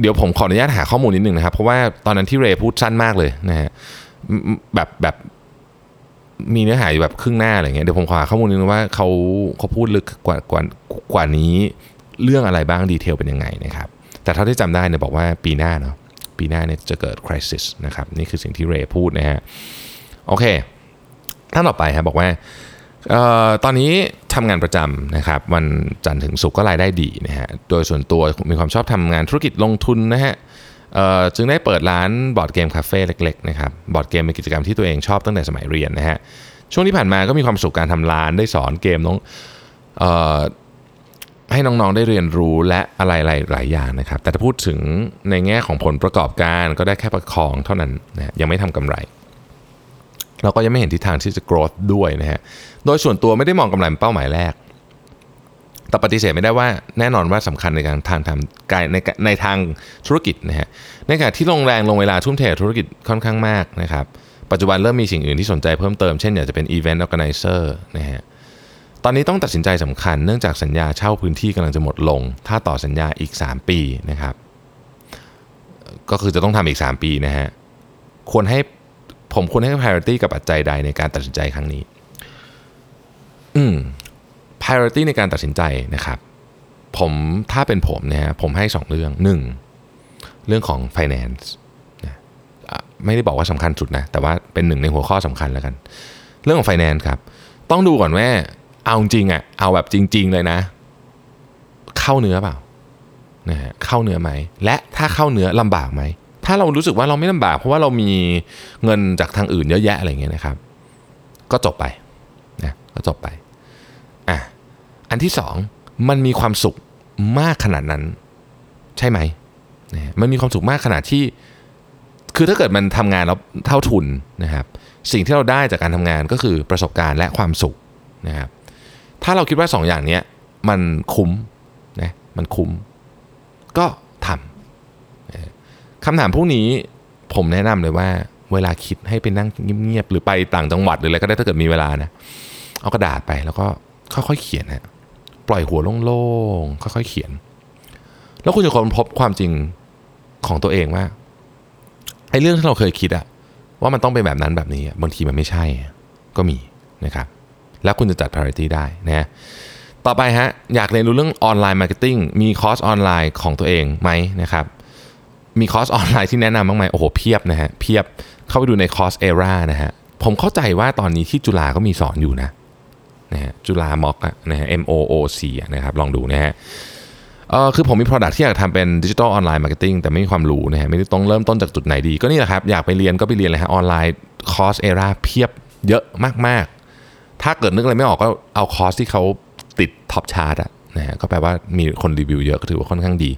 เดี๋ยวผมขออนุญาตหาข้อมูลนิดนึงนะครับ เพราะว่าตอนนั้นที่เรย์พูดสั้นมากเลยนะฮะแบบแบบ มีเนื้อหาอยู่แบบครึ่งหน้าอะไรเงี้ยเดี๋ยวผมขอหาข้อมูลนิดนึงว่าเขาเขาพูดลึกกว่ากว่ากว่านี้เรื่องอะไรบ้างดีเทลเป็นยังไงนะครับแต่เท่าที่จำได้เนี่ยบอกว่าปีหน้าเนาะปีหน้าเนี่ยจะเกิดคริสิสนะครับนี่คือสิ่งที่เรย์พูดนะฮะโอเคท่านต่อไปครับบอกว่าออตอนนี้ทำงานประจำนะครับวันจันทร์ถึงศุกร์ก็รายได้ดีนะฮะโดยส่วนตัวมีความชอบทำงานธุรกิจลงทุนนะฮะ จึงได้เปิดร้านบอร์ดเกมคาเฟ่เล็กๆนะครับบอร์ดเกมเป็นกิจกรรมที่ตัวเองชอบตั้งแต่สมัยเรียนนะฮะช่วงที่ผ่านมาก็มีความสุขการทำร้านได้สอนเกมน้องให้น้องๆได้เรียนรู้และอะไรหลายอย่างนะครับ แต่ถ้าพูดถึงในแง่ของผลประกอบการก็ได้แค่ประคองเท่านั้นนะยังไม่ทำกำไรเราก็ยังไม่เห็นทิศทางที่จะ growth ด้วยนะฮะโดยส่วนตัวไม่ได้มองกำไรเป็นเป้าหมายแรก แต่ปฏิเสธไม่ได้ว่าแน่นอนว่าสำคัญในการทางทำกายในในทางธุรกิจนะฮะในขณะที่ลงแรงลงเวลาทุ่มเทธุรกิจค่อนข้างมากนะครับปัจจุบันเริ่มมีสิ่งอื่นที่สนใจเพิ่มเติม เช่นอยากจะเป็น event organizer นะฮะตอนนี้ต้องตัดสินใจสำคัญเนื่องจากสัญญาเช่าพื้นที่กำลังจะหมดลง ถ้าต่อสัญญาอีก 3 ปีนะครับก็คือจะต้องทำอีก 3 ปีนะฮะควรให้ผมควรให้ priority กับปัจจัยใดในการตัดสินใจครั้งนี้ อืม priority ในการตัดสินใจนะครับ ผมถ้าเป็นผมเนี่ยผมให้ 2 เรื่อง 1. เรื่องของ finance นะไม่ได้บอกว่าสำคัญสุดนะ แต่ว่าเป็นหนึ่งในหัวข้อสำคัญแล้วกัน เรื่องของ finance ครับ ต้องดูก่อนว่าเอาจริงอะ่ะเอาแบบจริง ๆ เลยนะ เข้าเนื้อเปล่านะฮะเข้าเนื้อไหม และถ้าเข้าเนื้อลำบากไหม ถ้าเรารู้สึกว่าเราไม่ลำบาก เพราะว่าเรามีเงินจากทางอื่นเยอะแยะอะไรเงี้ยนะครับ ก็จบไปนะก็จบไปอะ อันที่สองมันมีความสุขมากขนาดนั้น ใช่ไหมมันมีความสุขมากขนาดที่ คือถ้าเกิดมันทำงานแล้วเท่าทุนนะครับ สิ่งที่เราได้จากการทำงานก็คือประสบการณ์และความสุขนะครับ ถ้าเราคิดว่าสองอย่างนี้มันคุ้มนะมันคุ้ม ก็ทำคำถามพวกนี้ผมแนะนำเลยว่า เวลาคิดให้ไปนั่งเงียบๆหรือไปต่างจังหวัดหรืออะไรก็ได้ถ้าเกิดมีเวลานะเอากระดาษไปแล้วก็ค่อยๆเขียนฮะ ปล่อยหัวโล่งๆค่อยๆเขียน แล้วคุณจะค้นพบความจริงของตัวเองว่าไอ้เรื่องที่เราเคยคิดอะว่ามันต้องเป็นแบบนั้นแบบนี้บางทีมันไม่ใช่ก็มีนะครับ แล้วคุณจะจัด priority ได้นะต่อไปฮะอยากเรียนรู้เรื่อง online marketing มีคอร์สออนไลน์ของตัวเองไหมนะครับมีคอร์สออนไลน์ที่แนะนำบ้างไหมโอ้โหเพียบนะฮะเพียบเข้าไปดูใน Coursera นะฮะผมเข้าใจว่าตอนนี้ที่จุฬาก็มีสอนอยู่นะ นะฮะจุฬา MOOC นะฮะ M O O C นะครับลองดูนะฮะเออคือผมมี Product ที่อยากทำเป็นดิจิทัลออนไลน์ marketing แต่ไม่มีความรู้นะฮะไม่ได้ต้องเริ่มต้นจากจุดไหนดี ก็นี่แหละครับ อยากไปเรียนก็ไปเรียนเลยฮะออนไลน์คอร์สเราเพียบเยอะมาก ๆ ถ้าเกิดนึกอะไรไม่ออกก็เอาคอร์สที่เขาติด top chart อะนะฮะก็แปลว่ามีคนรีวิวเยอะก็ถือว่าค่อนข้างดี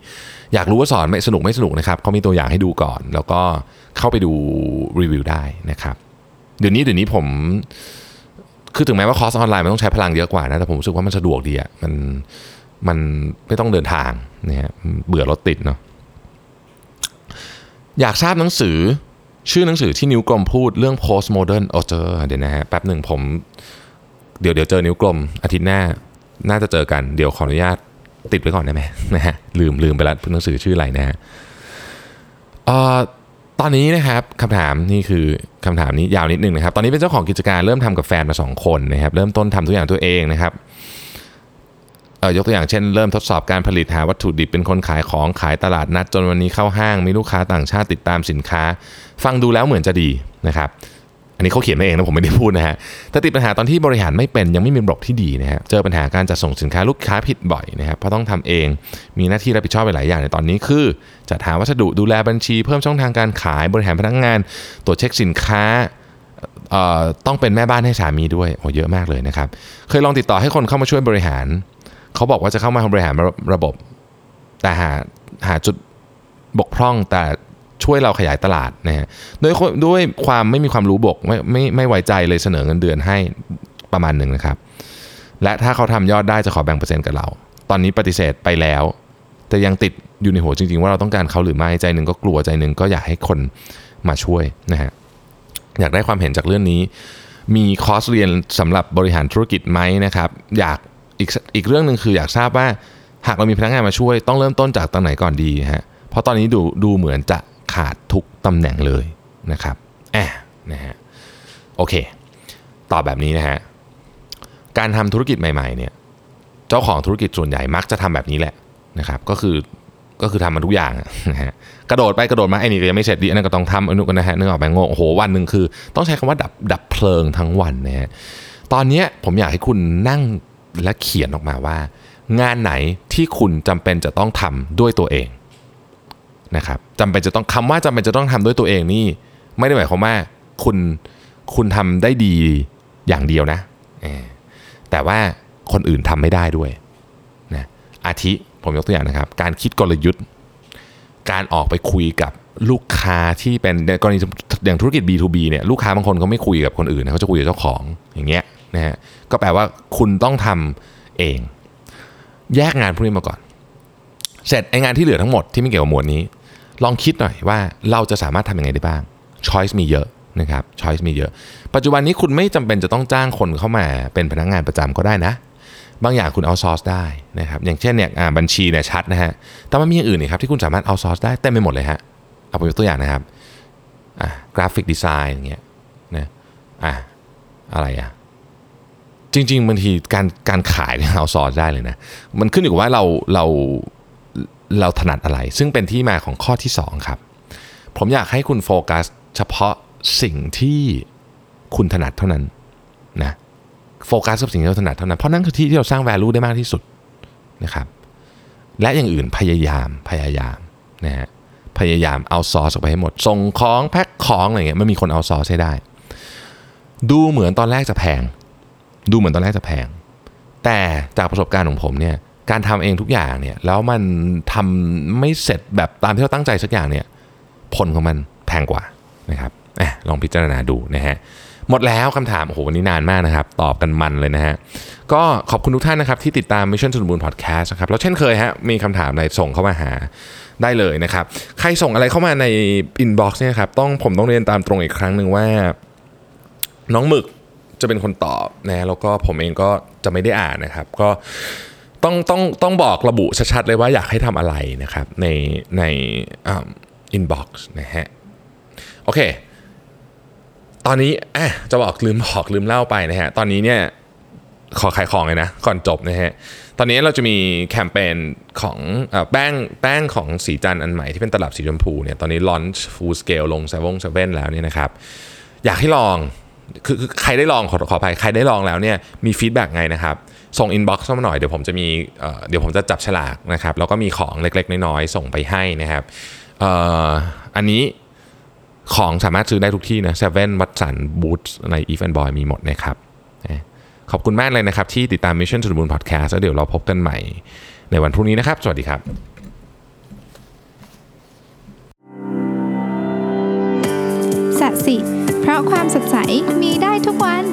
อยากรู้ว่าสอนไม่สนุกไม่สนุกนะครับเขามีตัวอย่างให้ดูก่อน แล้วก็เข้าไปดูรีวิวได้นะครับเดี๋ยวนี้เดี๋ยวนี้ผม คือถึงแม้ว่าคอร์สออนไลน์มันต้องใช้พลังเยอะกว่านะ แต่ผมรู้สึกว่ามันสะดวกดีอะมันมันไม่ต้องเดินทางนะฮะเบื่อรถติดเนาะอยากทราบหนังสือชื่อหนังสือที่นิ้วกลมพูดเรื่อง postmodern author เดี๋ยวนะฮะแป๊บหนึ่งผม เดี๋ยวเดี๋ยวเจอนิ้วกลมอาทิตย์หน้าน่าจะเจอกันเดี๋ยวขออนุญาตติดไว้ก่อนได้ไหมนะฮะลืมลืมไปแล้วหนังสือชื่ออะไรนะฮะอ่อ ตอนนี้นะครับคำถามนี่คือคำถามนี้ยาวนิดนึงนะครับ ตอนนี้เป็นเจ้าของกิจการเริ่มทำกับแฟนมา 2 คนนะครับ เริ่มต้นทำทุกอย่างตัวเองนะครับเออยกตัวอย่างเช่นเริ่มทดสอบการผลิตหาวัตถุดิบเป็นคนขายของขายตลาดนัด จนวันนี้เข้าห้างมีลูกค้าต่างชาติติดตามสินค้า ฟังดูแล้วเหมือนจะดีนะครับ อันนี้เขาเขียนมาเองนะผมไม่ได้พูดนะฮะแต่ติดปัญหาตอนที่บริหารไม่เป็นยังไม่มีระบบที่ดีนะฮะเจอปัญหาการจัดส่งสินค้าลูกค้าผิดบ่อยนะครับเพราะต้องทำเองมีหน้าที่รับผิดชอบไปหลายอย่างในตอนนี้คือจัดหาวัสดุดูแลบัญชี เพิ่มช่องทางการขายบริหารพนักงาน ตรวจเช็คสินค้าเอ่อต้องเป็นแม่บ้านให้สามีด้วยโอ้เยอะมากเลยนะครับเคยลองติดต่อให้คนเข้ามาช่วยบริหาร เขาบอกว่าจะเข้ามาบริหารระบบ แต่หาหาจุดบกพร่องแต่ ช่วยเราขยายตลาดนะฮะด้วยด้วยความไม่มีความรู้บกไม่ไม่ไม่ไว้ใจเลยเสนอเงินเดือนให้ประมาณหนึ่งนะครับ และถ้าเขาทำยอดได้จะขอแบ่งเปอร์เซ็นต์กับเรา ตอนนี้ปฏิเสธไปแล้ว แต่ยังติดอยู่ในหัวจริง ๆ ว่าเราต้องการเขาหรือไม่ใจหนึ่งก็กลัวใจหนึ่งก็อยากให้คนมาช่วยนะฮะอยากได้ความเห็นจากเรื่องนี้ มีคอร์สเรียนสำหรับบริหารธุรกิจไหมนะครับ อยากอีกอีกเรื่องหนึ่งคืออยากทราบว่าหากเรามีพนักงานมาช่วย ต้องเริ่มต้นจากตรงไหนก่อนดีฮะเพราะตอนนี้ดูดูเหมือนจะ ขาดทุกตำแหน่งเลยนะครับแอบนะฮะโอเค ตอบแบบนี้นะฮะการทำธุรกิจใหม่ๆเนี่ยเจ้าของธุรกิจส่วนใหญ่มักจะทำแบบนี้แหละนะครับก็คือก็คือทำมาทุกอย่างนะฮะกระโดดไปกระโดดมาไอ้นี่ยังไม่เสร็จดีอันนั้นก็ต้องทำอันนู้นก็นะฮะนึกออกไปงงโอ้โหวันหนึ่งคือ ต้องใช้คำว่าดับดับเพลิงทั้งวันนะฮะตอนนี้ผมอยากให้คุณนั่งและเขียนออกมาว่า งานไหนที่คุณจำเป็นจะต้องทำด้วยตัวเอง นะครับจำเป็นจะต้องคำว่าจำเป็นจะต้องทำด้วยตัวเองนี่ไม่ได้หมายความว่าคุณคุณทำได้ดีอย่างเดียวนะแต่ว่าคนอื่นทำไม่ได้ด้วยนะอาทิผมยกตัวอย่างนะครับ การคิดกลยุทธ์ การออกไปคุยกับลูกค้าที่เป็นกรณีอย่างธุรกิจ B2B เนี่ยลูกค้าบางคนเขาไม่คุยกับคนอื่นเขาจะคุยกับเจ้าของอย่างเงี้ยนะฮะก็แปลว่าคุณต้องทำเอง แยกงานพวกนี้มาก่อน เสร็จไองานที่เหลือทั้งหมดที่ไม่เกี่ยวกับหมวดนี้ ลองคิดหน่อยว่าเราจะสามารถทำยังไงได้บ้างช้อยส์มีเยอะนะครับช้อยส์มีเยอะ ปัจจุบันนี้คุณไม่จำเป็นจะต้องจ้างคนเข้ามาเป็นพนักงานประจำก็ได้นะ บางอย่างคุณเอาซอร์สได้นะครับ อย่างเช่นเนี่ยบัญชีเนี่ยชัดนะฮะ แต่มันมีอย่างอื่นอีกครับที่คุณสามารถเอาซอร์สได้เต็มไปหมดเลยฮะ เอาผมยกตัวอย่างนะครับอ่ากราฟิกดีไซน์อย่างเงี้ยนะอะอะไรอะจริงๆบางทีการการขายเนี่ย outsource ได้เลยนะ มันขึ้นอยู่กับว่าเราเรา เราถนัดอะไร ซึ่งเป็นที่มาของข้อที่ 2 ครับ ผมอยากให้คุณโฟกัสเฉพาะสิ่งที่คุณถนัดเท่านั้นนะโฟกัสกับสิ่งที่เราถนัดเท่านั้น เพราะนั่นคือที่ที่เราสร้าง value ได้มากที่สุดนะครับและอย่างอื่นพยายามพยายามนะฮะพยายาม outsource ออกไปให้หมด ส่งของแพ็คของอะไรเงี้ยไม่มีคน outsource ให้ได้ ดูเหมือนตอนแรกจะแพง ดูเหมือนตอนแรกจะแพง แต่จากประสบการณ์ของผมเนี่ย การทำเองทุกอย่างเนี่ยแล้วมันทำไม่เสร็จแบบตามที่เราตั้งใจสักอย่างเนี่ยผลของมันแพงกว่านะครับอลองพิจารณาดูนะฮะหมดแล้วคำถาม โอ้โหวันนี้นานมากนะครับ ตอบกันมันเลยนะฮะ ก็ขอบคุณทุกท่านนะครับ ที่ติดตาม Mission to the Moon Podcast นะครับ แล้วเช่นเคยฮะ มีคำถามอะไรส่งเข้ามาหาได้เลยนะครับ ใครส่งอะไรเข้ามาใน inbox เนี่ยครับต้องผมต้องเรียนตามตรงอีกครั้งหนึ่งว่า น้องหมึกจะเป็นคนตอบนะแล้วก็ผมเองก็จะไม่ได้อ่านนะครับ ก็ ต้องต้องต้องบอกระบุชัดๆเลยว่าอยากให้ทำอะไรนะครับในในอินบ็อกซ์นะฮะโอเค ตอนนี้อะจะบอกลืมบอกลืมเล่าไปนะฮะตอนนี้เนี่ยขอขายของเลยนะก่อนจบนะฮะตอนนี้เราจะมีแคมเปญของเอ่อแป้งแป้งของศรีจันทร์อันใหม่ที่เป็นตลับสีชมพูเนี่ยตอนนี้ launch full scale ลงเซเว่นเซเว่นแล้วเนี่ยนะครับอยากให้ลองคือคือใครได้ลองขอขออภัยใครได้ลองแล้วเนี่ยมี feedback ไงนะครับ ส่ง inbox เข้ามาหน่อยเดี๋ยวผมจะมีเดี๋ยวผมจะจับฉลากนะครับแล้วก็มีของเล็กๆ น้อยๆ ส่งไปให้นะครับอ,อันนี้ของสามารถซื้อได้ทุกที่นะเซเว่นวัตสันบูธใน Eve and Boy มีหมดนะครับขอบคุณมากเลยนะครับ ที่ติดตาม Mission to the Moon Podcast แล้วเดี๋ยวเราพบกันใหม่ในวันพรุ่งนี้นะครับ สวัสดีครับ สัสิ เพราะความสดใสมีได้ทุกวัน